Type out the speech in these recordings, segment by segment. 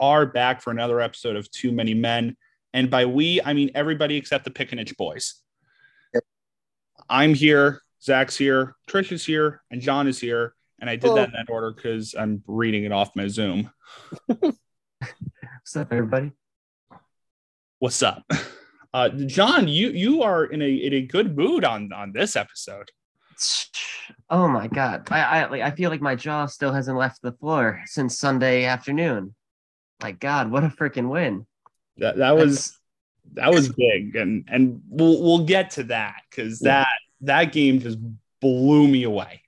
are back for another episode of Too Many Men. And by we, I mean everybody except the Pickenich boys. Yep. I'm here, Zach's here, Trish is here, and John is here. And I did Hello. that in that order because I'm reading it off my Zoom. What's up, everybody? What's up? Uh, John, you you are in a in a good mood on on this episode. Oh my god, I I I feel like my jaw still hasn't left the floor since Sunday afternoon. My God, what a freaking win! That that was that was big, and and we'll we'll get to that because Yeah. that that game just blew me away.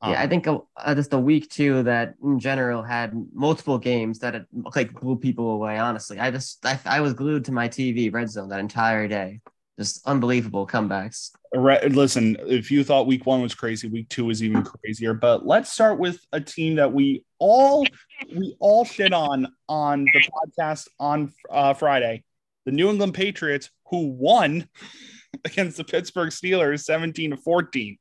Um, yeah, I think uh, uh, just a week too that in general had multiple games that it, like blew people away. Honestly, I just I, I was glued to my TV red zone that entire day. Just unbelievable comebacks. Re- listen, if you thought week one was crazy, week two is even crazier. But let's start with a team that we all we all shit on on the podcast on uh, Friday, the New England Patriots, who won against the Pittsburgh Steelers, seventeen to fourteen.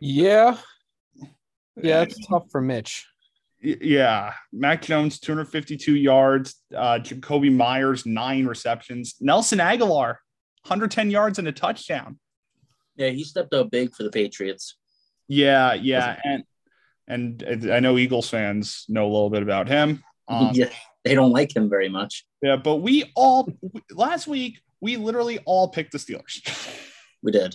Yeah. Yeah, it's tough for Mitch. Yeah, Mac Jones, 252 yards. Uh, Jakobi Meyers, nine receptions. Nelson Agholor, 110 yards and a touchdown. Yeah, he stepped up big for the Patriots. Yeah, yeah, and and I know Eagles fans know a little bit about him. Um, yeah, they don't like him very much. yeah, but we all last week we literally all picked the Steelers, We did.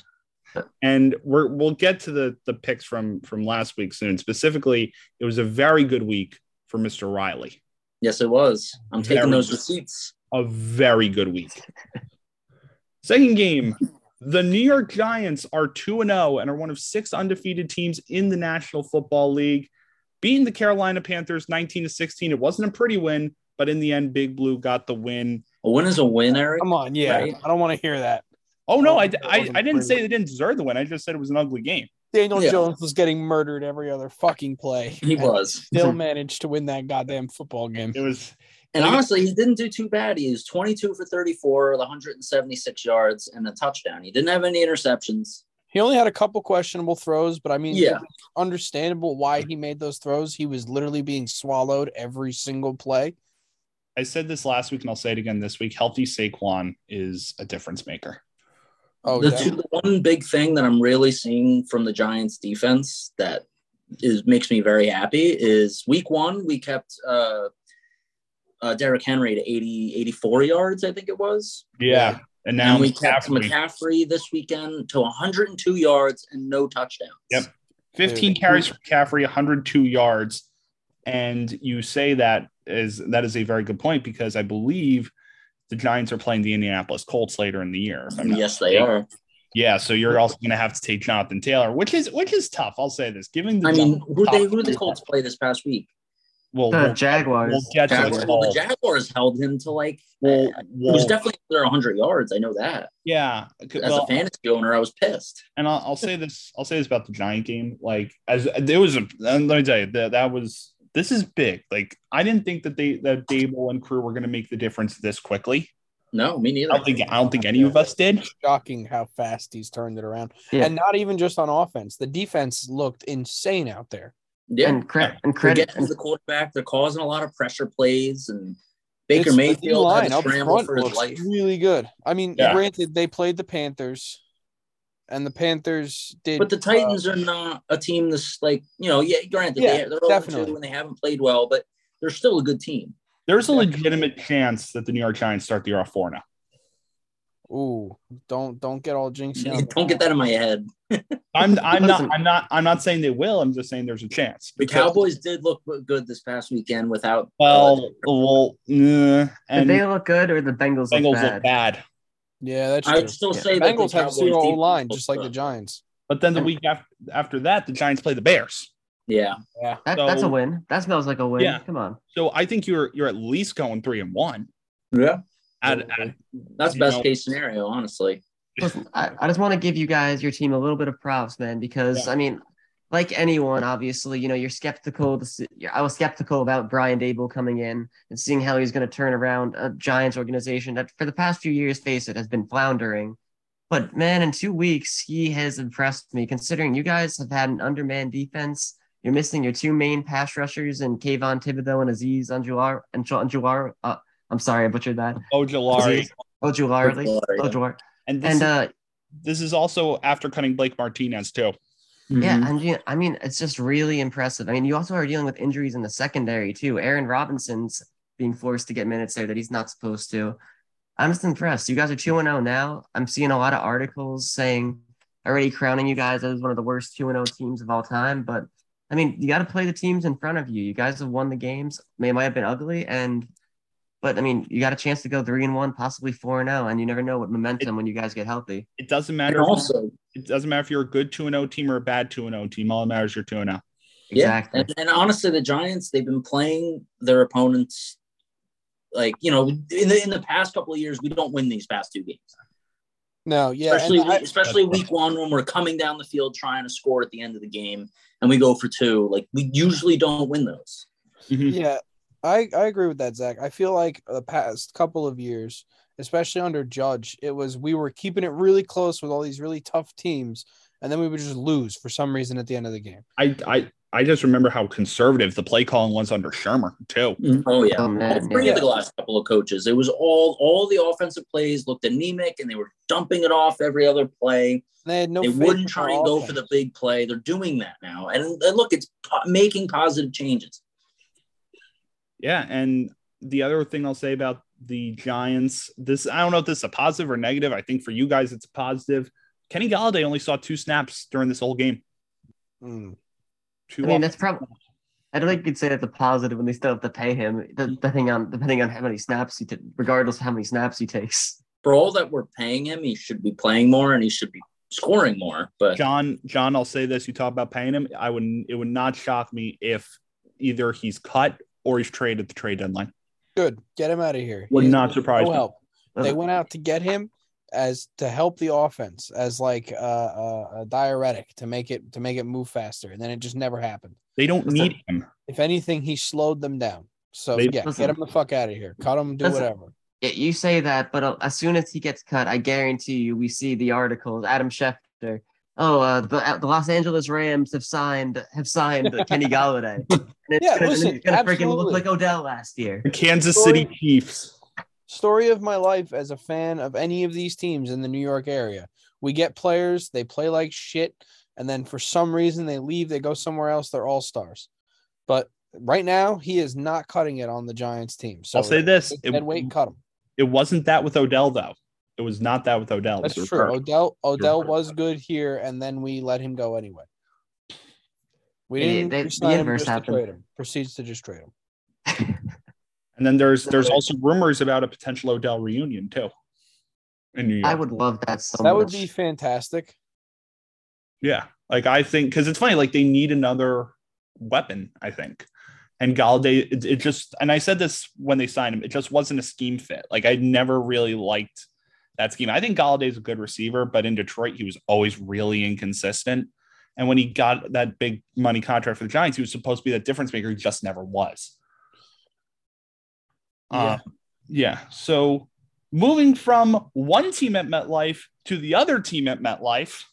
And we're we'll get to the the picks from from last week soon. Specifically, it was a very good week for Mr. Riley. Yes, it was. I'm taking those receipts. a very good week. Second game, the New York Giants are 2 0 and are one of six undefeated teams in the National Football League, beating the Carolina Panthers 19 to 16. It wasn't a pretty win, but in the end, Big Blue got the win. A win is a win, Eric. Come on, yeah. Right. I don't want to hear that. Oh, no, I, I, I didn't say they didn't deserve the win. I just said it was an ugly game. Daniel Yeah. Jones was getting murdered every other fucking play. He was. Still managed to win that goddamn football game. It was, And Like- honestly, he didn't do too bad. He was 22 for 34, with 176 yards and a touchdown. He didn't have any interceptions. He only had a couple questionable throws, but I mean, Yeah. understandable why he made those throws. He was literally being swallowed every single play. I said this last week and I'll say it again this week. Healthy Saquon is a difference maker. Oh, the, yeah. two, the one big thing that I'm really seeing from the Giants defense that is makes me very happy is week one, we kept uh, uh, Derrick Henry to 80, 84 yards, I think it was. Yeah. And now and we kept McCaffrey- McCaffrey this weekend to 102 yards and no touchdowns. Yep. 15 Dude. carries for McCaffrey, 102 yards. And you say that is that is a very good point because I believe the Giants are playing the Indianapolis Colts later in the year. if I'm not Yes, they mistaken. are. Yeah, so you're also going to have to take Jonathan Taylor, which is which is tough. I'll say this, Given the I mean, who top they who did the Colts play this past week? Well, The we'll, Jaguars. we'll get Jaguars. it Well, the. Jaguars held him to like. Well, uh, it well, was definitely under 100 yards. I know that. yeah. As well, a fantasy owner, I was pissed. and I'll, I'll say this. I'll say this about the Giant game. Like, as there was a. Let me tell you that that was. This is big. Like, I didn't think that they that Daboll and crew were going to make the difference this quickly. No, me neither. I don't think. I don't think any of us did. shocking how fast he's turned it around. Yeah. And not even just on offense. The defense looked insane out there. yeah. And, cre- and They're credit. getting to the quarterback. They're causing a lot of pressure plays, and Baker It's- Mayfield line had to up scramble for his life. really good. I mean, Yeah. granted, they played the Panthers, and the Panthers did. But the uh, Titans are not a team that's like you know. Yeah, granted, Yeah, they, they're over definitely. two and they haven't played well, but they're still a good team. There's a legitimate chance that the New York Giants start the year off four now. ooh, don't don't get all jinxy. on Don't get that in my head. I'm. I'm not. I'm not. I'm not saying they will. I'm just saying there's a chance. The Cowboys did look good this past weekend without. Well, well, nah, Did and they look good or the Bengals, Bengals look look bad? Bad. Yeah, that's true. I'd still Yeah. say that Bengals have Cowboys zero line, looked just like the. Giants. But then the week after after that, the Giants play the Bears. Yeah, Yeah, That, that's a win. That smells like a win. Yeah. Come on. So I think you're you're at least going three and one. yeah. At, at, That's best know- case scenario, honestly. Listen, I, I just want to give you guys your team a little bit of props, man, because Yeah. I mean, like anyone, obviously, you know, you're skeptical. To see, I was skeptical about Brian Daboll coming in and seeing how he's going to turn around a Giants organization that, for the past few years, face it, has been floundering. But man, in two weeks, he has impressed me. Considering you guys have had an undermanned defense You're missing your two main pass rushers and Kayvon Thibodeaux and Aziz Anjuar and Anjuar. Uh, I'm sorry, I butchered that. Ojulari. Aziz Ojulari. Ojulari, yeah. And this, And uh, this is also after cutting Blake Martinez too. Yeah, Mhm. and you I mean, it's just really impressive. I mean, you also are dealing with injuries in the secondary too. Aaron Robinson's being forced to get minutes there that he's not supposed to. I'm just impressed. You guys are 2 0 now. I'm seeing a lot of articles saying already crowning you guys as one of the worst 2 0 teams of all time. But I mean, you got to play the teams in front of you. You guys have won the games. They might have been ugly, and but I mean, you got a chance to go 3 and 1, possibly 4 and 0, and you never know what momentum when you guys get healthy. It doesn't matter. also, it doesn't matter if you're a good 2 and 0 team or a bad 2 and 0 team. All that matters is you're 2 0. Exactly. Yeah, and, and honestly, the Giants they've been playing their opponents like you know in the in the past couple of years we don't win these past two games, No, yeah, especially I- especially week one when we're coming down the field trying to score at the end of the game and we go for two. Like we usually don't win those. Mhm. Yeah, I I agree with that, Zach. I feel like the past couple of years, especially under Judge, it was we were keeping it really close with all these really tough teams, and then we would just lose for some reason at the end of the game. I, I, I just remember how conservative the play calling was under Shurmur too. Mm-hmm. Oh yeah. Oh, All man, three yeah. of the last couple of coaches, it was all all the offensive plays looked anemic, and they were dumping it off every other play. They had no. they wouldn't try our and go offense. for the big play. They're doing that now, and, and look, it's making positive changes. Yeah, and the other thing I'll say about the Giants, this I don't know if this is a positive or negative. I think for you guys it's a positive. Kenny Golladay only saw two snaps during this whole game. Mm. Two I mean, that's probably. I don't think you'd say that's a positive when they still have to pay him, d- depending on depending on how many snaps he, t- regardless of how many snaps he takes. For all that we're paying him, he should be playing more and he should be scoring more. But John, John, I'll say this: you talk about paying him. I would. It would not shock me if either he's cut or he's traded the trade deadline. Good, get him out of here. Would He not surprise no me. help. They went out to get him as to help the offense as like uh, uh, a diuretic to make it to make it move faster, and then it just never happened. They don't Listen. need him. If anything, he slowed them down. So They- yeah, Listen. get him the fuck out of here. Cut him, do Listen. whatever. Yeah, you say that, but uh, as soon as he gets cut, I guarantee you, we see the articles. Adam Schefter. Oh, uh, the uh, the Los Angeles Rams have signed have signed Kenny Golladay. And it's Yeah, gonna, listen, it's gonna freaking look like Odell last year. The Kansas Story- City Chiefs. Story of my life as a fan of any of these teams in the New York area. We get players, they play like shit, and then for some reason they leave, they go somewhere else, they're all stars. But right now, he is not cutting it on the Giants team. So I'll say this: Dead it, weight, cut him. it wasn't that with Odell though. It was not that with Odell. It That's true. reversed. Odell Odell reversed. was good here, and then we let him go anyway. We didn't they- the re-sign him inverse just to happened. trade him. Proceeds to just trade him. And then there's there's also rumors about a potential Odell reunion too. In New York. I would love that so That much. would be fantastic. Yeah, like I think because it's funny, like they need another weapon. I think, and Golladay, it, it just and I said this when they signed him, it just wasn't a scheme fit. Like I never really liked that scheme. I think Golladay's a good receiver, but in Detroit he was always really inconsistent. And when he got that big money contract for the Giants, he was supposed to be that difference maker. He just never was. Uh, yeah. So moving from one team at MetLife to the other team at MetLife,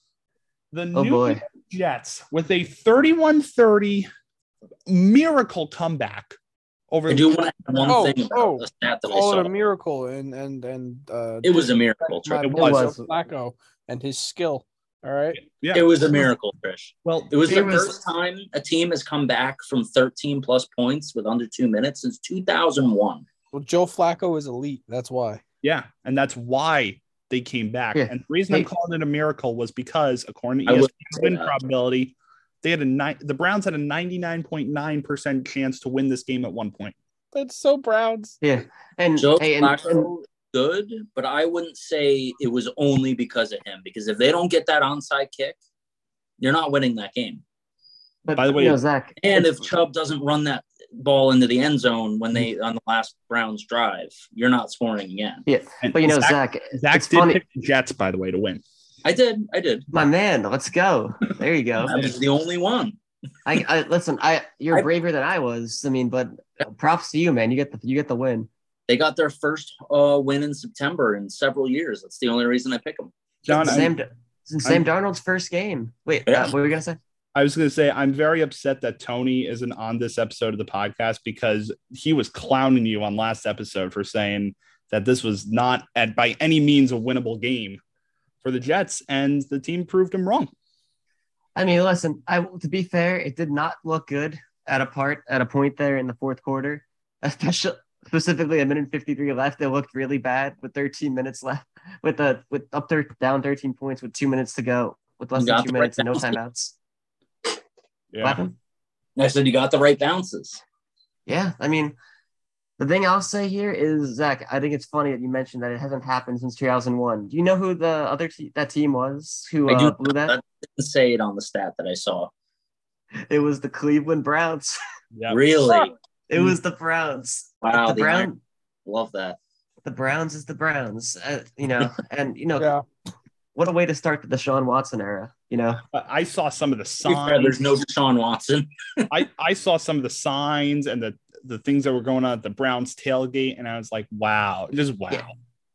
the Oh New boy. York Jets with a 31-30 miracle comeback over I do want to add one Oh, thing about oh, the stat that I saw. it a miracle, and and and uh, It was a miracle, my Trish. It was. Joe Flacco and his skill. All right. yeah. It was a miracle, Trish. well, It was the was- first time a team has come back from 13 plus points with under two minutes since 2001. Well, Joe Flacco is elite. That's why. yeah, and that's why they came back. Yeah. And the reason I'm calling it a miracle was because according to I ESPN win that. probability, they had a ni- the Browns had a 99.9% chance to win this game at one point. That's so Browns. Yeah, and Joe hey, and, and good, but I wouldn't say it was only because of him. Because if they don't get that onside kick, you're not winning that game. but, By the way- you know, Zach, And if Chubb doesn't run that ball into the end zone when they on the last Browns drive, you're not scoring again. yeah, And but you know, Zach, Zach, Zach did funny. pick the Jets, by the way, to win. I did, I did. My man, let's go. There you go. I was the only one. I, I listen. I you're I- braver than I was. I mean, but props to you, man. You get the you get the win. They got their first uh, win in September in several years. That's the only reason I pick them. John, I, Sam, it's in Sam Darnold's first game. Wait, Yeah. uh, what were we gonna say? I was going to say, I'm very upset that Tony isn't on this episode of the podcast because he was clowning you on last episode for saying that this was not at by any means a winnable game for the Jets, and the team proved him wrong. I mean, listen, I to be fair, it did not look good at a part at a point there in the fourth quarter, especially specifically a minute 53 left. It looked really bad with 13 minutes left, with the with up there down 13 points with two minutes to go, with less than two minutes right and no bounces. timeouts. Yeah. What? I said you got the right bounces. Yeah, I mean, the thing I'll say here is Zach. I think it's funny that you mentioned that it hasn't happened since 2001. Do you know who the other te- that team was who I uh, do. blew that? I didn't say it on the stat that I saw. It was the Cleveland Browns. Yeah. Really? It was the Browns. Wow. the The Brown, Iron- love that. the Browns is the Browns. Uh, you know, and you know, Yeah. what a way to start the Deshaun Watson era. You know, I saw some of the To be fair, signs. There's no Deshaun Watson. I, I saw some of the signs and the, the things that were going on at the Browns tailgate, and I was like, wow, just wow. Yeah.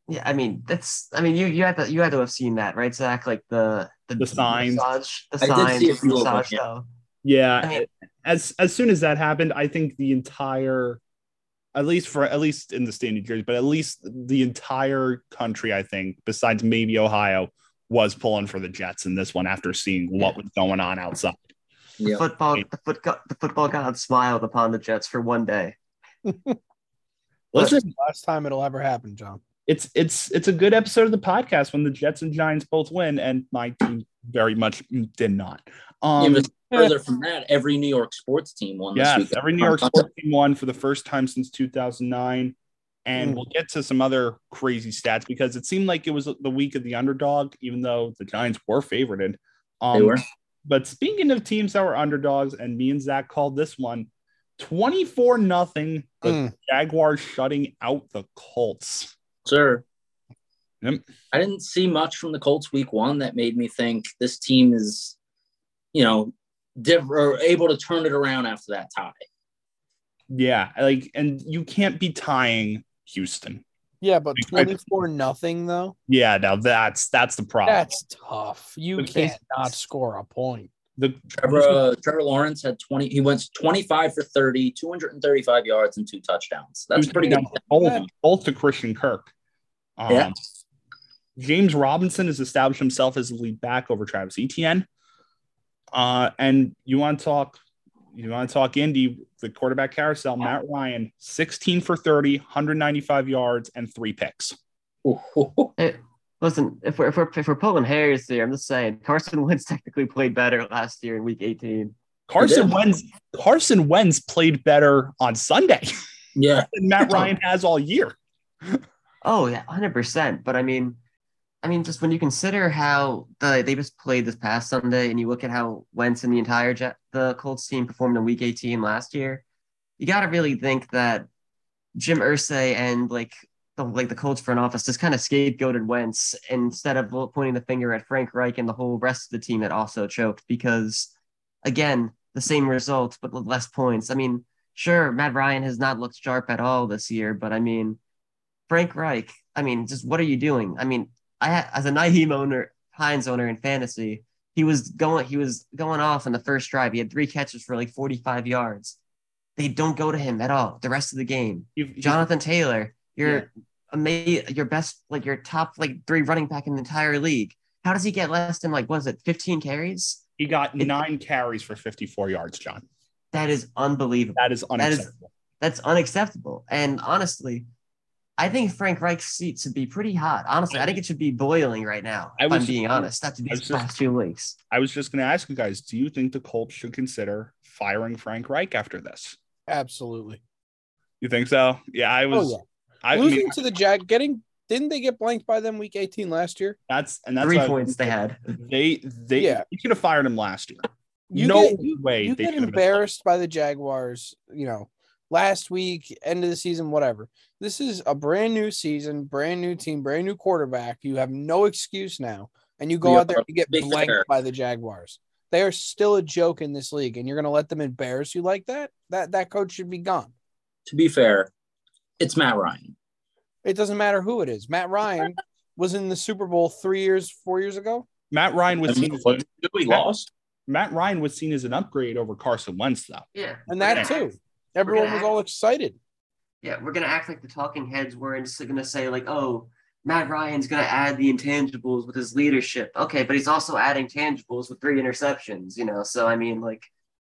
yeah. I mean, that's. I mean, you you had to you had to have seen that, right, Zach? Like the the, The signs. massage, the I did signs, see a few them, yeah. show. Yeah, I mean- as as soon as that happened, I think the entire, at least for at least in the state of New Jersey, but at least the entire country, I think, besides maybe Ohio, was pulling for the Jets in this one after seeing what was going on outside. Yeah. Football, the foot, the football god smiled upon the Jets for one day. Listen, Last time it'll ever happen, John. it's it's it's a good episode of the podcast when the Jets and Giants both win, and my team very much did not. Um, Even further from that, every New York sports team won this Yes, week. every New York sports team won for the first time since 2009. And Mm. we'll get to some other crazy stats because it seemed like it was the week of the underdog, even though the Giants were favorited. Um, They were. But speaking of teams that were underdogs, and me and Zach called this one 24 nothing. The Mm. Jaguars shutting out the Colts. Sir. Yep. I didn't see much from the Colts week one that made me think this team is, you know, diff- or able to turn it around after that tie. Yeah, like, and you can't be tying Houston. Yeah, but 24 nothing though. Yeah, now that's that's the problem. That's tough. You The can't not score a point. the Trevor, uh, Trevor Lawrence had 20, he went 25 for 30, 235 yards and two touchdowns. That's pretty good. Both, both to Christian Kirk. Um, Yeah. James Robinson has established himself as the lead back over Travis Etienne. Uh, and you want to talk, you want to talk Indy, the quarterback carousel, Matt Ryan, 16 for 30, 195 yards, and three picks. Hey, listen, if we're, if we're if we're pulling hairs here, I'm just saying Carson Wentz technically played better last year in Week 18. Carson did. Wentz, Carson Wentz played better on Sunday yeah. than Matt Ryan has all year. Oh yeah, hundred percent. But I mean, I mean, just when you consider how the, they just played this past Sunday, and you look at how Wentz and the entire the Colts team performed in Week 18 last year, you got to really think that Jim Irsay and like the like the Colts front office just kind of scapegoated Wentz instead of pointing the finger at Frank Reich and the whole rest of the team that also choked because, again, the same results but with less points. I mean, sure, Matt Ryan has not looked sharp at all this year, but I mean. Frank Reich, I mean, just what are you doing? I mean, I as a Nyheim owner, Hines owner in fantasy, he was going he was going off in the first drive. He had three catches for like 45 yards. They don't go to him at all the rest of the game. You've- Jonathan Taylor, your ama- your best like your top like three running back in the entire league. How does he get less than like was it 15 carries? He got nine carries for 54 yards, John. That is unbelievable. That is is- unacceptable. That's unacceptable. And honestly, I think Frank Reich's seat should be pretty hot. Honestly, I think it should be boiling right now. I if was- I'm being honest, after I these was just- past two weeks. I was just going to ask you guys do you think the Colts should consider firing Frank Reich after this? Absolutely. You think so? Yeah, I oh, was. oh yeah. I Losing mean, to the Jag, getting didn't they get blanked by them week 18 last year? that's and that's Three why points they had. They they Yeah. you could have fired him last year. You no get, way you they get should have been embarrassed by the Jaguars, you know, last week, end of the season, whatever. This is a brand new season, brand new team, brand new quarterback. You have no excuse now. And you go Yeah, out there and you get be blanked fair. by the Jaguars. They are still a joke in this league, and you're gonna let them embarrass you like that? That that coach should be gone. To be fair, it's Matt Ryan. It doesn't matter who it is. Matt Ryan was in the Super Bowl three years, four years ago. Matt Ryan was seen as what- we lost. Matt Ryan was seen as an upgrade over Carson Wentz, though. Yeah. And that gonna- too. Everyone was act- all excited. Yeah, we're gonna act like the talking heads weren't just gonna say like, oh, Matt Ryan's gonna add the intangibles with his leadership. Okay, but he's also adding tangibles with three interceptions, you know. So I mean, like,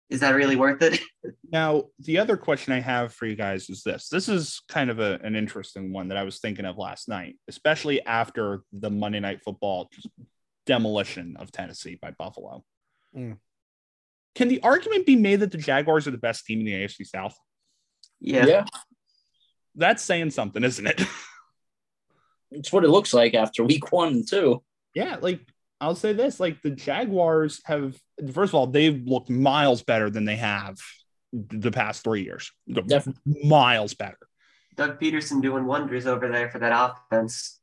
is that really worth it? Now, the other question I have for you guys is this. This is kind of a, an interesting one that I was thinking of last night, especially after the Monday Night Football demolition of Tennessee by Buffalo. Mm. Can the argument be made that the Jaguars are the best team in the AFC South? yeah. yeah. That's saying something, isn't it? It's what it looks like after week one and two. yeah, like I'll say this: like the Jaguars have, first of all, they've looked miles better than they have the past three years. Definitely. miles better. Doug Pederson doing wonders over there for that offense.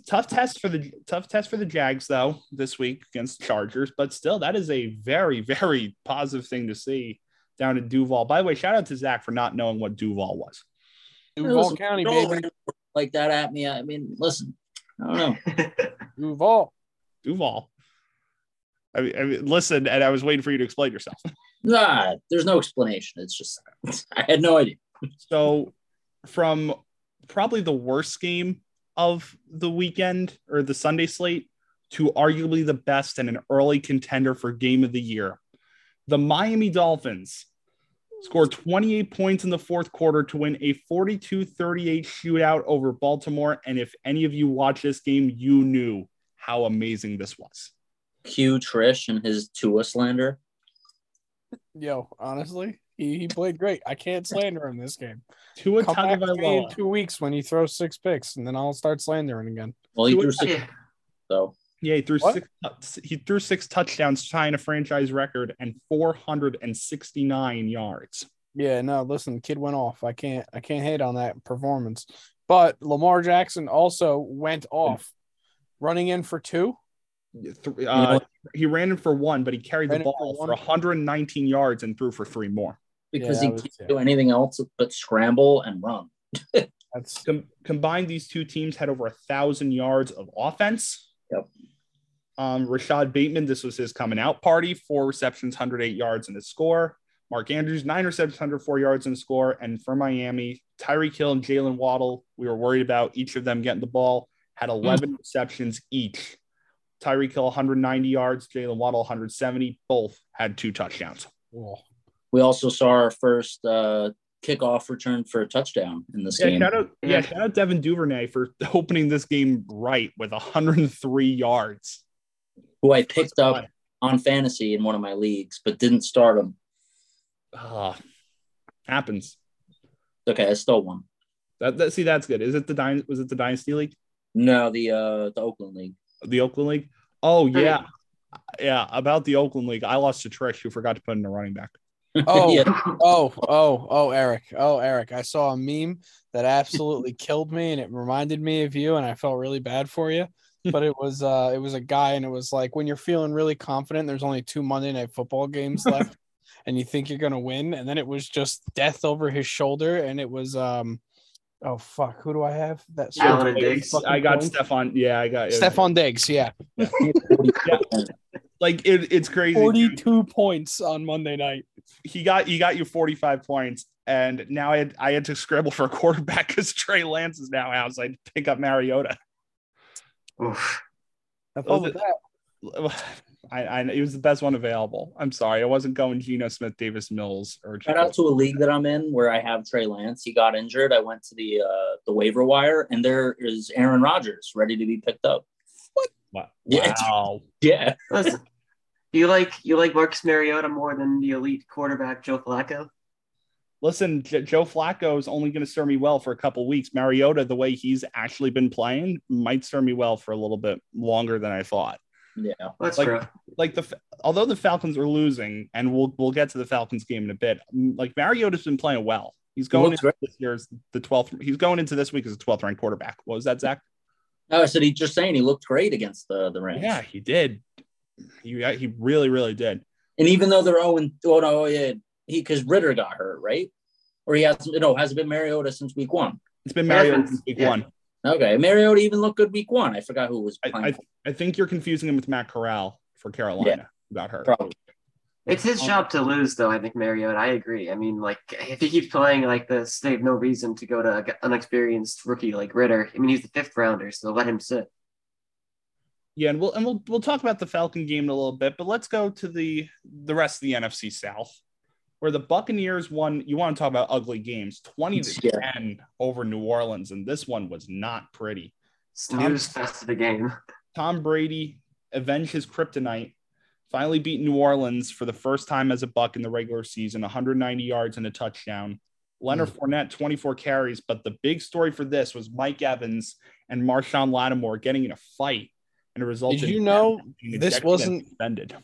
Tough test for the tough test for the Jags though this week against the Chargers, but still that is a very very positive thing to see down in Duval. By the way, shout out to Zach for not knowing what Duval was. Duval Listen, County, baby. Like that at me. I mean, listen, I don't know. Duval. Duval. I mean, I mean, listen, and I was waiting for you to explain yourself. Nah, there's no explanation. It's just I had no idea. So, from probably the worst game of the weekend or the Sunday slate to arguably the best and an early contender for game of the year, the Miami Dolphins scored 28 points in the fourth quarter to win a 42 38 shootout over Baltimore. And if any of you watched this game, you knew how amazing this was. Q Trish and his Tua slander. Yo, honestly, he, he played great. I can't slander him this game. Tua Come back to me in Tagovailoa. two weeks when he throws six picks, and then I'll start slandering again. Well, he Tua- threw six, yeah. so Yeah, he threw What? six. tou- He threw six touchdowns, tying a franchise record and 469 yards. Yeah, no, listen, kid went off. I can't I can't hate on that performance. But Lamar Jackson also went off, running in for two. Th- know Uh, what? he ran in for one, but he carried the Ran in for ball for, one? 119 yards and threw for three more. Because Yeah, he was- can't yeah. do anything else but scramble and run. That's Com- combined, these two teams had over a thousand yards of offense. Yep. Um, Rashod Bateman, this was his coming out party. Four receptions, 108 yards in his score. Mark Andrews, nine receptions, 104 yards in the score. And for Miami, Tyreek Hill and Jaylen Waddle, we were worried about each of them getting the ball, had 11 receptions each. Tyreek Hill, 190 yards. Jaylen Waddle, 170. Both had two touchdowns. oh, We also saw our first uh, kickoff return for a touchdown in this Yeah, game. shout out, yeah, Yeah. shout out Devin Duvernay for opening this game right with 103 yards. who I picked up on fantasy in one of my leagues, but didn't start him. Ah, happens. Okay, I still won. That, that see, that's good. Is it the Dyn- was it the Dynasty League, No, the uh the Oakland League. the Oakland League? Oh yeah, yeah. About the Oakland League, I lost to Trish, who forgot to put in a running back. Oh. yeah, oh, oh, oh, Eric. Oh, Eric. I saw a meme that absolutely killed me and it reminded me of you and I felt really bad for you. But it was uh it was a guy and it was like when you're feeling really confident, there's only two Monday night football games left and you think you're gonna win, and then it was just death over his shoulder, and it was um oh fuck, who do I have? That's Allen and Diggs. I got Stefon. Yeah, I got Stefon Diggs, yeah. Like it, it's crazy. 42 points on Monday night. He got he got you 45 points, and now I had I had to scramble for a quarterback because Trey Lance is now out. So I had pick up Mariota. Oof. Oh, that. I, I it was the best one available. I'm sorry, I wasn't going Geno Smith, Davis Mills, or Shout out to a league that I'm in where I have Trey Lance. He got injured. I went to the uh, the waiver wire, and there is Aaron Rodgers ready to be picked up. wow. Yeah. Wow. Yeah, Listen, you like you like Marcus Mariota more than the elite quarterback Joe Flacco? Listen, J- Joe Flacco is only going to serve me well for a couple weeks. Mariota, the way he's actually been playing, might serve me well for a little bit longer than I thought. yeah. That's Like- true. Like the although the Falcons are losing, and we'll we'll get to the Falcons game in a bit. Like Mariota's been playing well. He's going looks into this year's the 12th. He's going into this week as a 12th ranked quarterback. What was that, Zach? Oh, I said he just saying he looked great against the the Rams. Yeah, he did. He uh, he really really did. And even though they're 0 and oh no, oh, yeah, he because Ridder got hurt, right? Or he hasn't no, hasn't been Mariota since week one. It's been Yeah, Mariota since week yeah. one. Okay. Mariota even looked good week one. I forgot who was I, playing. I, I think you're confusing him with Matt Corral for Carolina. got hurt. Probably. It's his job to lose, though. I think Mariota. I agree. I mean, like if he keeps playing like this, they have no reason to go to an unexperienced rookie like Ridder. I mean, he's the fifth rounder, so let him sit. Yeah, and we'll and we'll we'll talk about the Falcon game in a little bit, but let's go to the the rest of the NFC South, where the Buccaneers won. You want to talk about ugly games, twenty to Yeah. ten over New Orleans, and this one was not pretty. Snooze fest of the game. Tom Brady avenged his kryptonite, finally beat New Orleans for the first time as a Buck in the regular season, 190 yards and a touchdown. Leonard mm. Fournette, 24 carries, but the big story for this was Mike Evans and Marshon Lattimore getting in a fight, and resulted. Did you know this wasn't- suspended?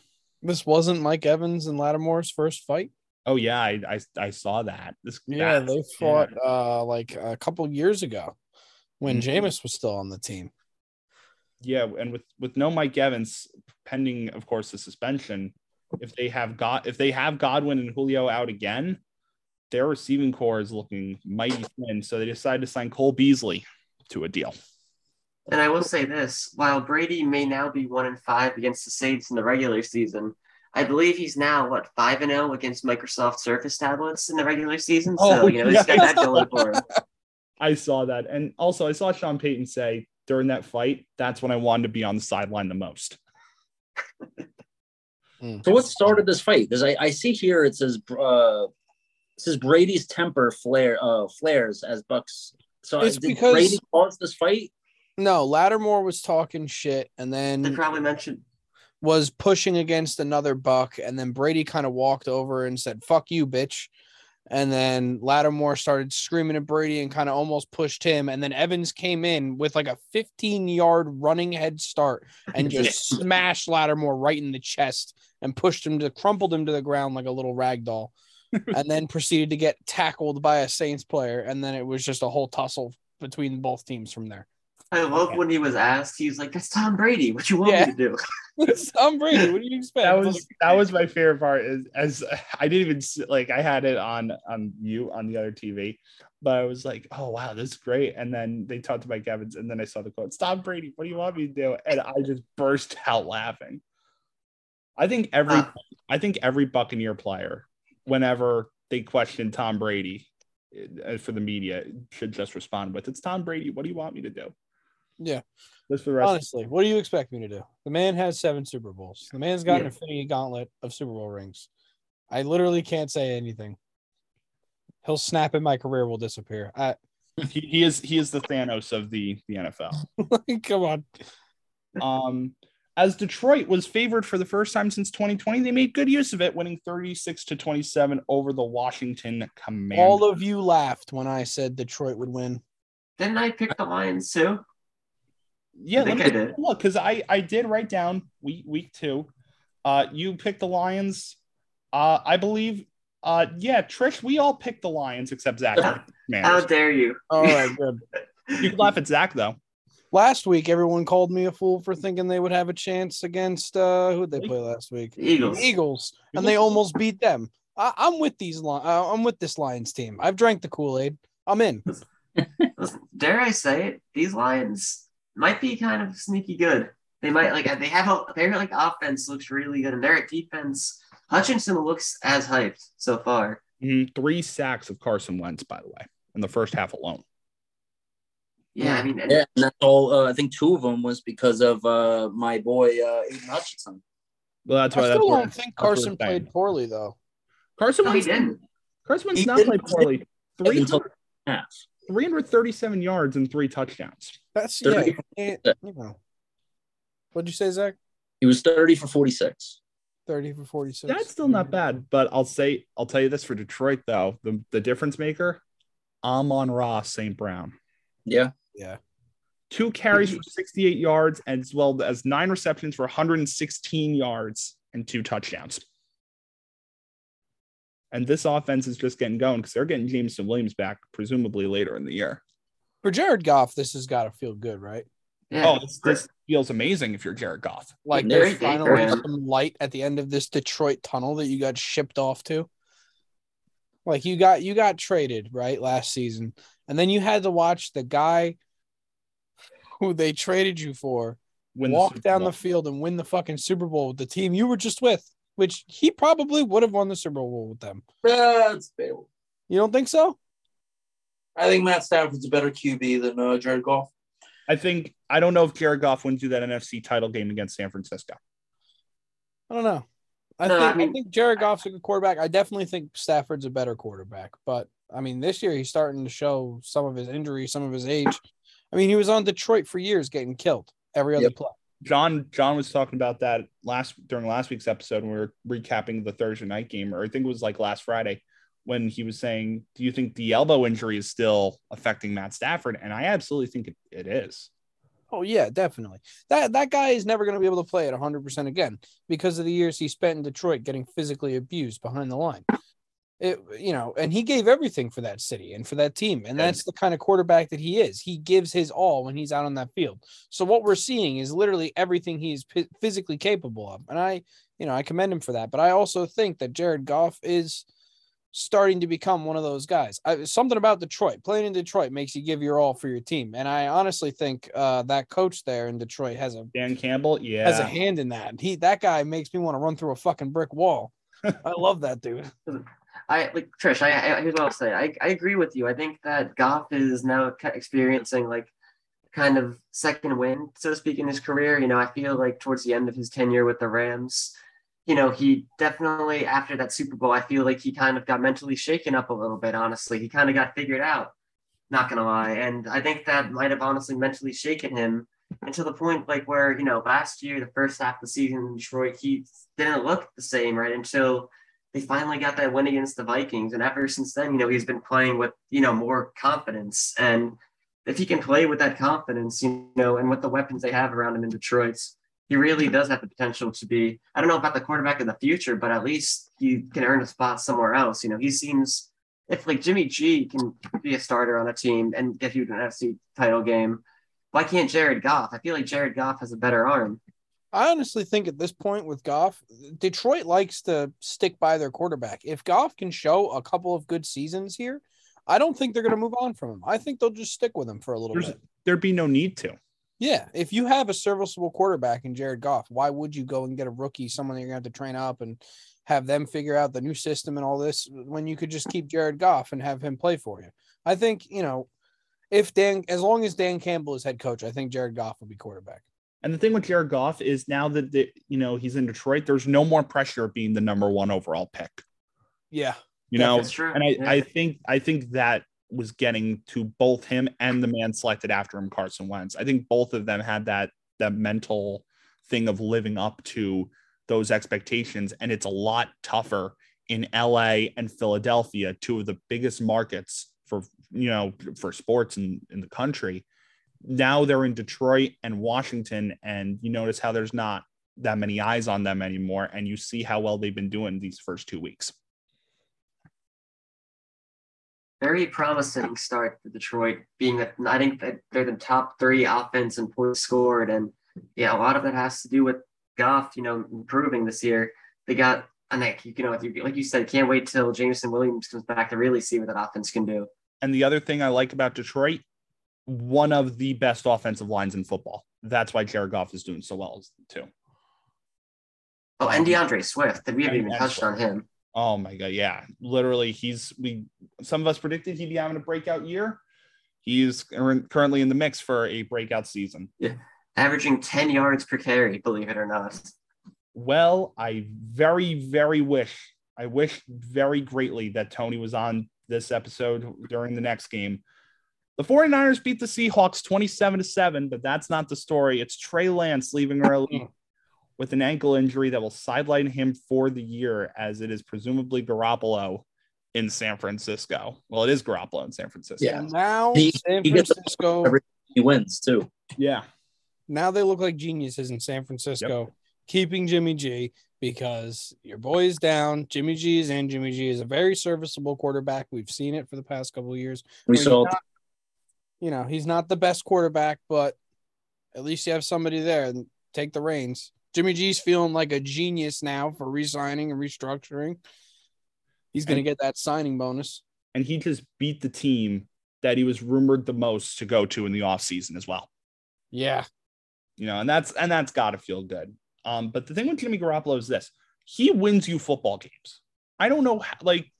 This wasn't Mike Evans and Lattimore's first fight. Oh yeah, I I, I saw that. This Yeah, that- they fought uh like a couple years ago when Mhm. Jameis was still on the team. yeah, and with with no Mike Evans pending, of course, the suspension. If they have got if they have Godwin and Julio out again, their receiving corps is looking mighty thin. So they decided to sign Cole Beasley to a deal. And I will say this: while Brady may now be one and five against the Saints in the regular season, I believe he's now what five and zero against Microsoft Surface tablets in the regular season. So Oh, you know he's got that going for him. I saw that, and also I saw Sean Payton say during that fight, "That's when I wanted to be on the sideline the most." So what started this fight? Because I, I see here it says uh it says Brady's temper flare uh flares as Bucks. So It's did because- Brady cause this fight? No, Lattimore was talking shit and then They probably mentioned was pushing against another buck, and then Brady kind of walked over and said, Fuck you, bitch. And then Lattimore started screaming at Brady and kind of almost pushed him. And then Evans came in with like a 15 yard running head start and just smashed Lattimore right in the chest and pushed him to crumpled him to the ground like a little rag doll. and then proceeded to get tackled by a Saints player. And then it was just a whole tussle between both teams from there. I love when he was asked, he was like, "That's Tom Brady. What you want Yeah. me to do?" It's Tom Brady. What do you expect? That was that was my favorite part. Is as I didn't even s- like I had it on on you on the other TV, but I was like, oh wow, this is great. And then they talked to Mike Evans, and then I saw the quote, "Tom Brady. What do you want me to do?" And I just burst out laughing. I think every Ah. I think every Buccaneer player, whenever they question Tom Brady uh, for the media, should just respond with, "It's Tom Brady. What do you want me to do?" Yeah. Just for the rest. Honestly, what do you expect me to do? The man has seven Super Bowls. The man's got an Yeah. infinity gauntlet of Super Bowl rings. I literally can't say anything. He'll snap and my career will disappear. I, he, he is he is the Thanos of the the NFL. come on. Um, as Detroit was favored for the first time since 2020, they made good use of it, winning 36 to 27 over the Washington Commanders. All of you laughed when I said Detroit would win. Didn't I pick the Lions too? Yeah, I think let me I did. look because I I did write down week week two. Uh, you picked the Lions. Uh, I believe. Uh, yeah, Trish, we all picked the Lions except Zach. How dare you? All right, good. you can laugh at Zach though. Last week, everyone called me a fool for thinking they would have a chance against uh who did they play last week? Eagles. The Eagles, and they almost beat them. I, I'm with these. Li- uh, I'm with this Lions team. I've drank the Kool Aid. I'm in. Dare I say it? These Lions might be kind of sneaky good. They might like they have a their like offense looks really good, and their defense. Hutchinson looks as hyped so far. Mhm. Three sacks of Carson Wentz, by the way, in the first half alone. Yeah, I mean, and Yeah, and that's all. Uh, I think two of them was because of uh, my boy uh, Aidan Hutchinson. Well, that's why. I still what- don't think that's what Carson saying. played poorly though. Carson no, he Wentz didn't. Carson Wentz He not didn't- played poorly. Three 337 yards and three touchdowns. That's yeah. Thirty- you can't- you know. What'd you say, Zach? He was thirty for forty six. Thirty for forty-six. That's still not bad, but I'll say I'll tell you this for Detroit though, the, the difference maker, Amon-Ra St. Brown. Yeah, Yeah. Two carries for 68 yards as well as nine receptions for 116 yards and two touchdowns. And this offense is just getting going because they're getting Jameson Williams back, presumably later in the year. For Jared Goff, this has got to feel good, right? Yeah, Oh, this, this feels amazing if you're Jared Goff. Like Very there's finally him. some light at the end of this Detroit tunnel that you got shipped off to. Like you got you got traded right last season, and then you had to watch the guy who they traded you for win walk Super down Bowl. the field and win the fucking Super Bowl with the team you were just with, which he probably would have won the Super Bowl with them. That's debatable. You don't think so? I think Matt Stafford's a better QB than uh, Jared Goff. I think I don't know if Jared Goff wins you that NFC title game against San Francisco. I don't know. I No, think I I, think Jared Goff's a good quarterback. I definitely think Stafford's a better quarterback, but I mean, this year he's starting to show some of his injury, some of his age. I mean, he was on Detroit for years, getting killed every other Yep. play. John John was talking about that last during last week's episode when we were recapping the Thursday night game, or I think it was like last Friday, when he was saying, "Do you think the elbow injury is still affecting Matt Stafford?" And I absolutely think it, it is. Oh yeah, definitely. That that guy is never going to be able to play at 100% again because of the years he spent in Detroit getting physically abused behind the line. It you know, and he gave everything for that city and for that team, and that's the kind of quarterback that he is. He gives his all when he's out on that field. So what we're seeing is literally everything he's p- physically capable of, and I, you know, I commend him for that. But I also think that Jared Goff is starting to become one of those guys. I, something about Detroit playing in Detroit makes you give your all for your team, and I honestly think uh, that coach there in Detroit has a Dan Campbell, yeah, has a hand in that. He that guy makes me want to run through a fucking brick wall. I love that dude. I like Trish. I, I here's what I'll say. I, I agree with you. I think that Goff is now experiencing like kind of second wind, so to speak, in his career. You know, I feel like towards the end of his tenure with the Rams, you know, he definitely after that Super Bowl, I feel like he kind of got mentally shaken up a little bit. Honestly, he kind of got figured out. Not gonna lie, and I think that might have honestly mentally shaken him until the point like where you know last year, the first half of the season in Detroit, he didn't look the same, right? Until they finally got that win against the Vikings. And ever since then, you know, he's been playing with, you know, more confidence. And if he can play with that confidence, you know, and with the weapons they have around him in Detroit, he really does have the potential to be, I don't know about the quarterback of the future, but at least he can earn a spot somewhere else. You know, he seems, if like Jimmy G can be a starter on a team and get you an NFC title game, why can't Jared Goff? I feel like Jared Goff has a better arm. I honestly think at this point with Goff, Detroit likes to stick by their quarterback. If Goff can show a couple of good seasons here, I don't think they're going to move on from him. I think they'll just stick with him for a little There's bit. there'd be no need to. Yeah, if you have a serviceable quarterback in Jared Goff, why would you go and get a rookie, someone that you're going to have to train up and have them figure out the new system and all this when you could just keep Jared Goff and have him play for you? I think, you know, if Dan, as long as Dan Campbell is head coach, I think Jared Goff will be quarterback. And the thing with Jared Goff is now that the, you know he's in Detroit, there's no more pressure of being the number one overall pick. Yeah. You know, That's true. and I, Yeah. I think I think that was getting to both him and the man selected after him, Carson Wentz. I think both of them had that that mental thing of living up to those expectations, and it's a lot tougher in LA and Philadelphia, two of the biggest markets for you know for sports in, in the country. Now they're in Detroit and Washington, and you notice how there's not that many eyes on them anymore, and you see how well they've been doing these first two weeks. Very promising start for Detroit, being that I think that they're the top three offense and points scored. And yeah, a lot of that has to do with Goff, you know, improving this year. They got, and like, you know, like you said, can't wait till Jameson Williams comes back to really see what that offense can do. And the other thing I like about Detroit, one of the best offensive lines in football. That's why Jared Goff is doing so well too. Oh, and D'Andre Swift, that we haven't even touched on him. Oh my god, yeah. Literally, he's we some of us predicted he'd be having a breakout year. He's cur- currently in the mix for a breakout season. Yeah. Averaging 10 yards per carry, believe it or not. Well, I very, very wish, I wish very greatly that Tony was on this episode during the next game. The 49ers beat the Seahawks 27 to 7, but that's not the story. It's Trey Lance leaving early with an ankle injury that will sideline him for the year, as it is presumably Garoppolo in San Francisco. Well, it is Garoppolo in San Francisco. Yeah. Now He- San he Francisco, every- He wins too. Yeah. now they look like geniuses in San Francisco, keeping Jimmy G because your boy is down. Jimmy G is in. Jimmy G is a very serviceable quarterback. We've seen it for the past couple of years. We Well, saw not- you know, he's not the best quarterback, but at least you have somebody there and take the reins. Jimmy G's feeling like a genius now for re-signing and restructuring. He's going to get that signing bonus. And he just beat the team that he was rumored the most to go to in the offseason as well. Yeah. You know, and that's and that's got to feel good. Um, but the thing with Jimmy Garoppolo is this: he wins you football games. I don't know, how, like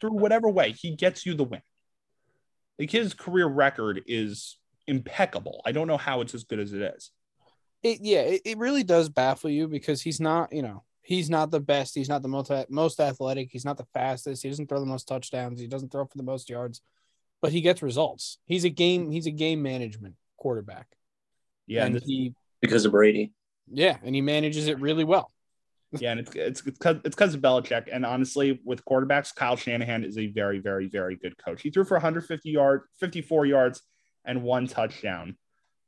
through whatever way he gets you the win. Like his career record is impeccable. I don't know how it's as good as it is. It yeah, it, it really does baffle you because he's not, you know, he's not the best. He's not the most most athletic. He's not the fastest. He doesn't throw the most touchdowns. He doesn't throw for the most yards, but he gets results. He's a game. He's a game management quarterback. Yeah, and and he because of Brady. yeah, and he manages it really well. yeah, and it's it's it's because it's because of Belichick. And honestly, with quarterbacks, Kyle Shanahan is a very, very, very good coach. He threw for 150 yards, 54 yards, and one touchdown.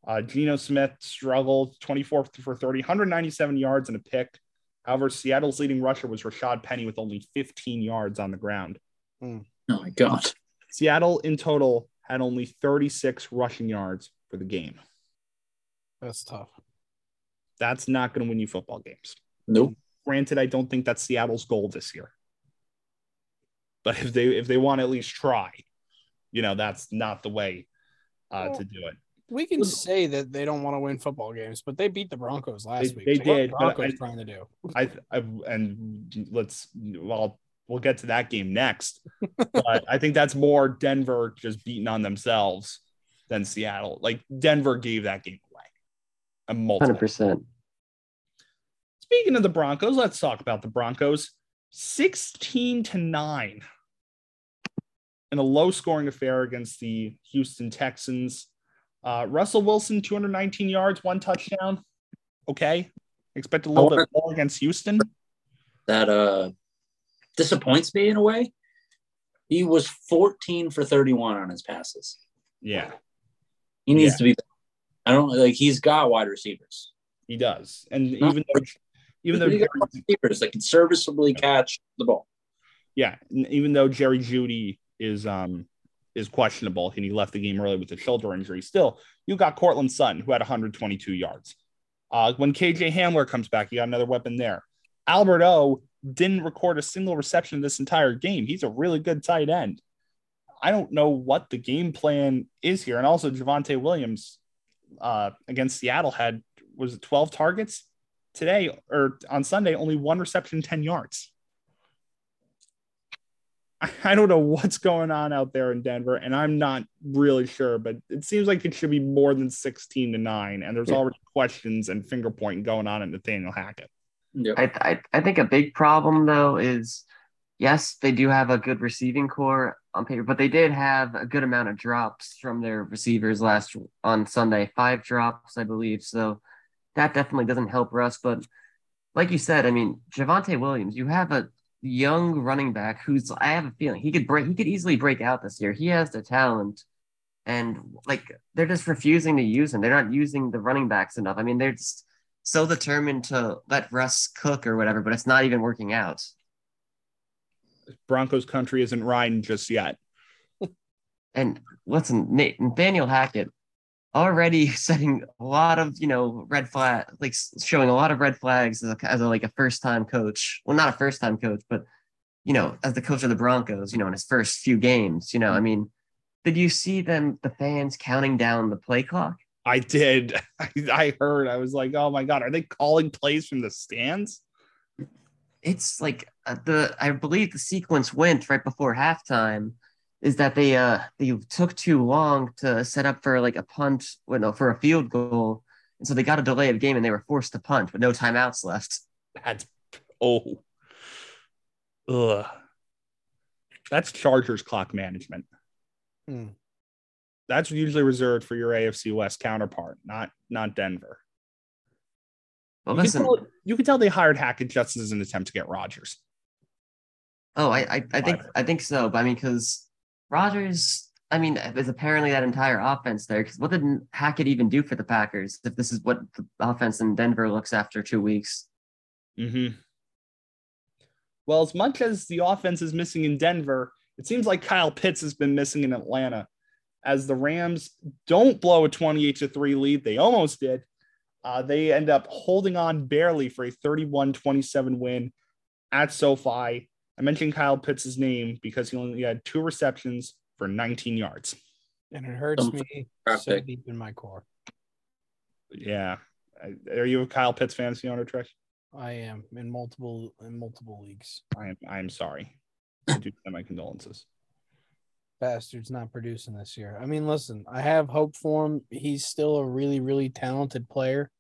Uh, Geno Smith struggled 24 for 30, 197 yards and a pick. However, Seattle's leading rusher was Rashaad Penny with only 15 yards on the ground. Oh my god. Seattle in total had only 36 rushing yards for the game. That's tough. That's not going to win you football games. Nope. Granted, I don't think that's Seattle's goal this year. But if they if they want to at least try, you know, that's not the way uh, to do it. We can say that they don't want to win football games, but they beat the Broncos last They- week. they So what did, the but Broncos I- trying to do. I, I and let's well we'll get to that game next. But I think that's more Denver just beating on themselves than Seattle. Like Denver gave that game away. A multiple. Hundred percent. Speaking of the Broncos, let's talk about the Broncos. 16 to 9 in a low scoring affair against the Houston Texans. Uh, Russell Wilson, 219 yards, one touchdown. Okay. Expect a little bit more against Houston. That uh disappoints me in a way. He was 14 for 31 on his passes. Yeah, He needs Yeah. to be I don't like he's got wide receivers. he does. And Not- even though, even though, got receivers that can serviceably catch the ball. yeah, and even though Jerry Jeudy is um is questionable and he left the game early with a shoulder injury, still you got Courtland Sutton who had 122 yards. Uh, when KJ Hamler comes back, you got another weapon there. Albert O didn't record a single reception this entire game. He's a really good tight end. I don't know what the game plan is here. And also Javonte Williams uh, against Seattle had was it 12 targets today or on Sunday, only one reception, 10 yards. I- I don't know what's going on out there in Denver, and I'm not really sure, but it seems like it should be more than 16 to 9. And there's Yeah. already questions and finger pointing going on at Nathaniel Hackett. Yep. I, I I think a big problem though is yes, they do have a good receiving corps on paper, but they did have a good amount of drops from their receivers last on Sunday, five drops, I believe. So that definitely doesn't help Russ. But like you said, I mean, Javonte Williams, you have a young running back who's I have a feeling he could break he could easily break out this year. He has the talent. And like they're just refusing to use him. They're not using the running backs enough. I mean, they're just so determined to let Russ cook or whatever, but it's not even working out. Broncos country isn't riding just yet. And listen, Nate, Nathaniel Hackett already setting a lot of you know red flag, like showing a lot of red flags as a, as a like a first time coach. Well, not a first time coach, but you know as the coach of the Broncos. You know in his first few games. You know, I mean, did you see them the fans counting down the play clock? I did. I, I heard. I was like, oh my God, are they calling plays from the stands? it's like uh, the I believe the sequence went right before halftime is that they uh they took too long to set up for like a punt, well, no, for a field goal, and so they got a delay of game and they were forced to punt with no timeouts left. That's oh, ugh. That's Chargers clock management. Hmm. That's usually reserved for your AFC West counterpart, not not Denver. Well, you, can listen, tell, you can tell they hired Hackett just as an attempt to get Rodgers. oh, I I, I think I think so, but I mean, because Rodgers. I mean, there's apparently that entire offense there. Because what did Hackett even do for the Packers? If this is what the offense in Denver looks after two weeks, Mm-hmm. Well, as much as the offense is missing in Denver, it seems like Kyle Pitts has been missing in Atlanta. As the Rams don't blow a 28 to 3 lead, they almost did. Uh, they end up holding on barely for a 31 27 win at SoFi. I mentioned Kyle Pitts' name because he only had two receptions for 19 yards. And it hurts Um, me draft so deep in my core. Yeah. Are you a Kyle Pitts fantasy owner, Trish? I am in multiple in multiple leagues. I am. I am sorry. I do send my condolences. Bastard's not producing this year. I mean, listen, I have hope for him. He's still a really, really talented player.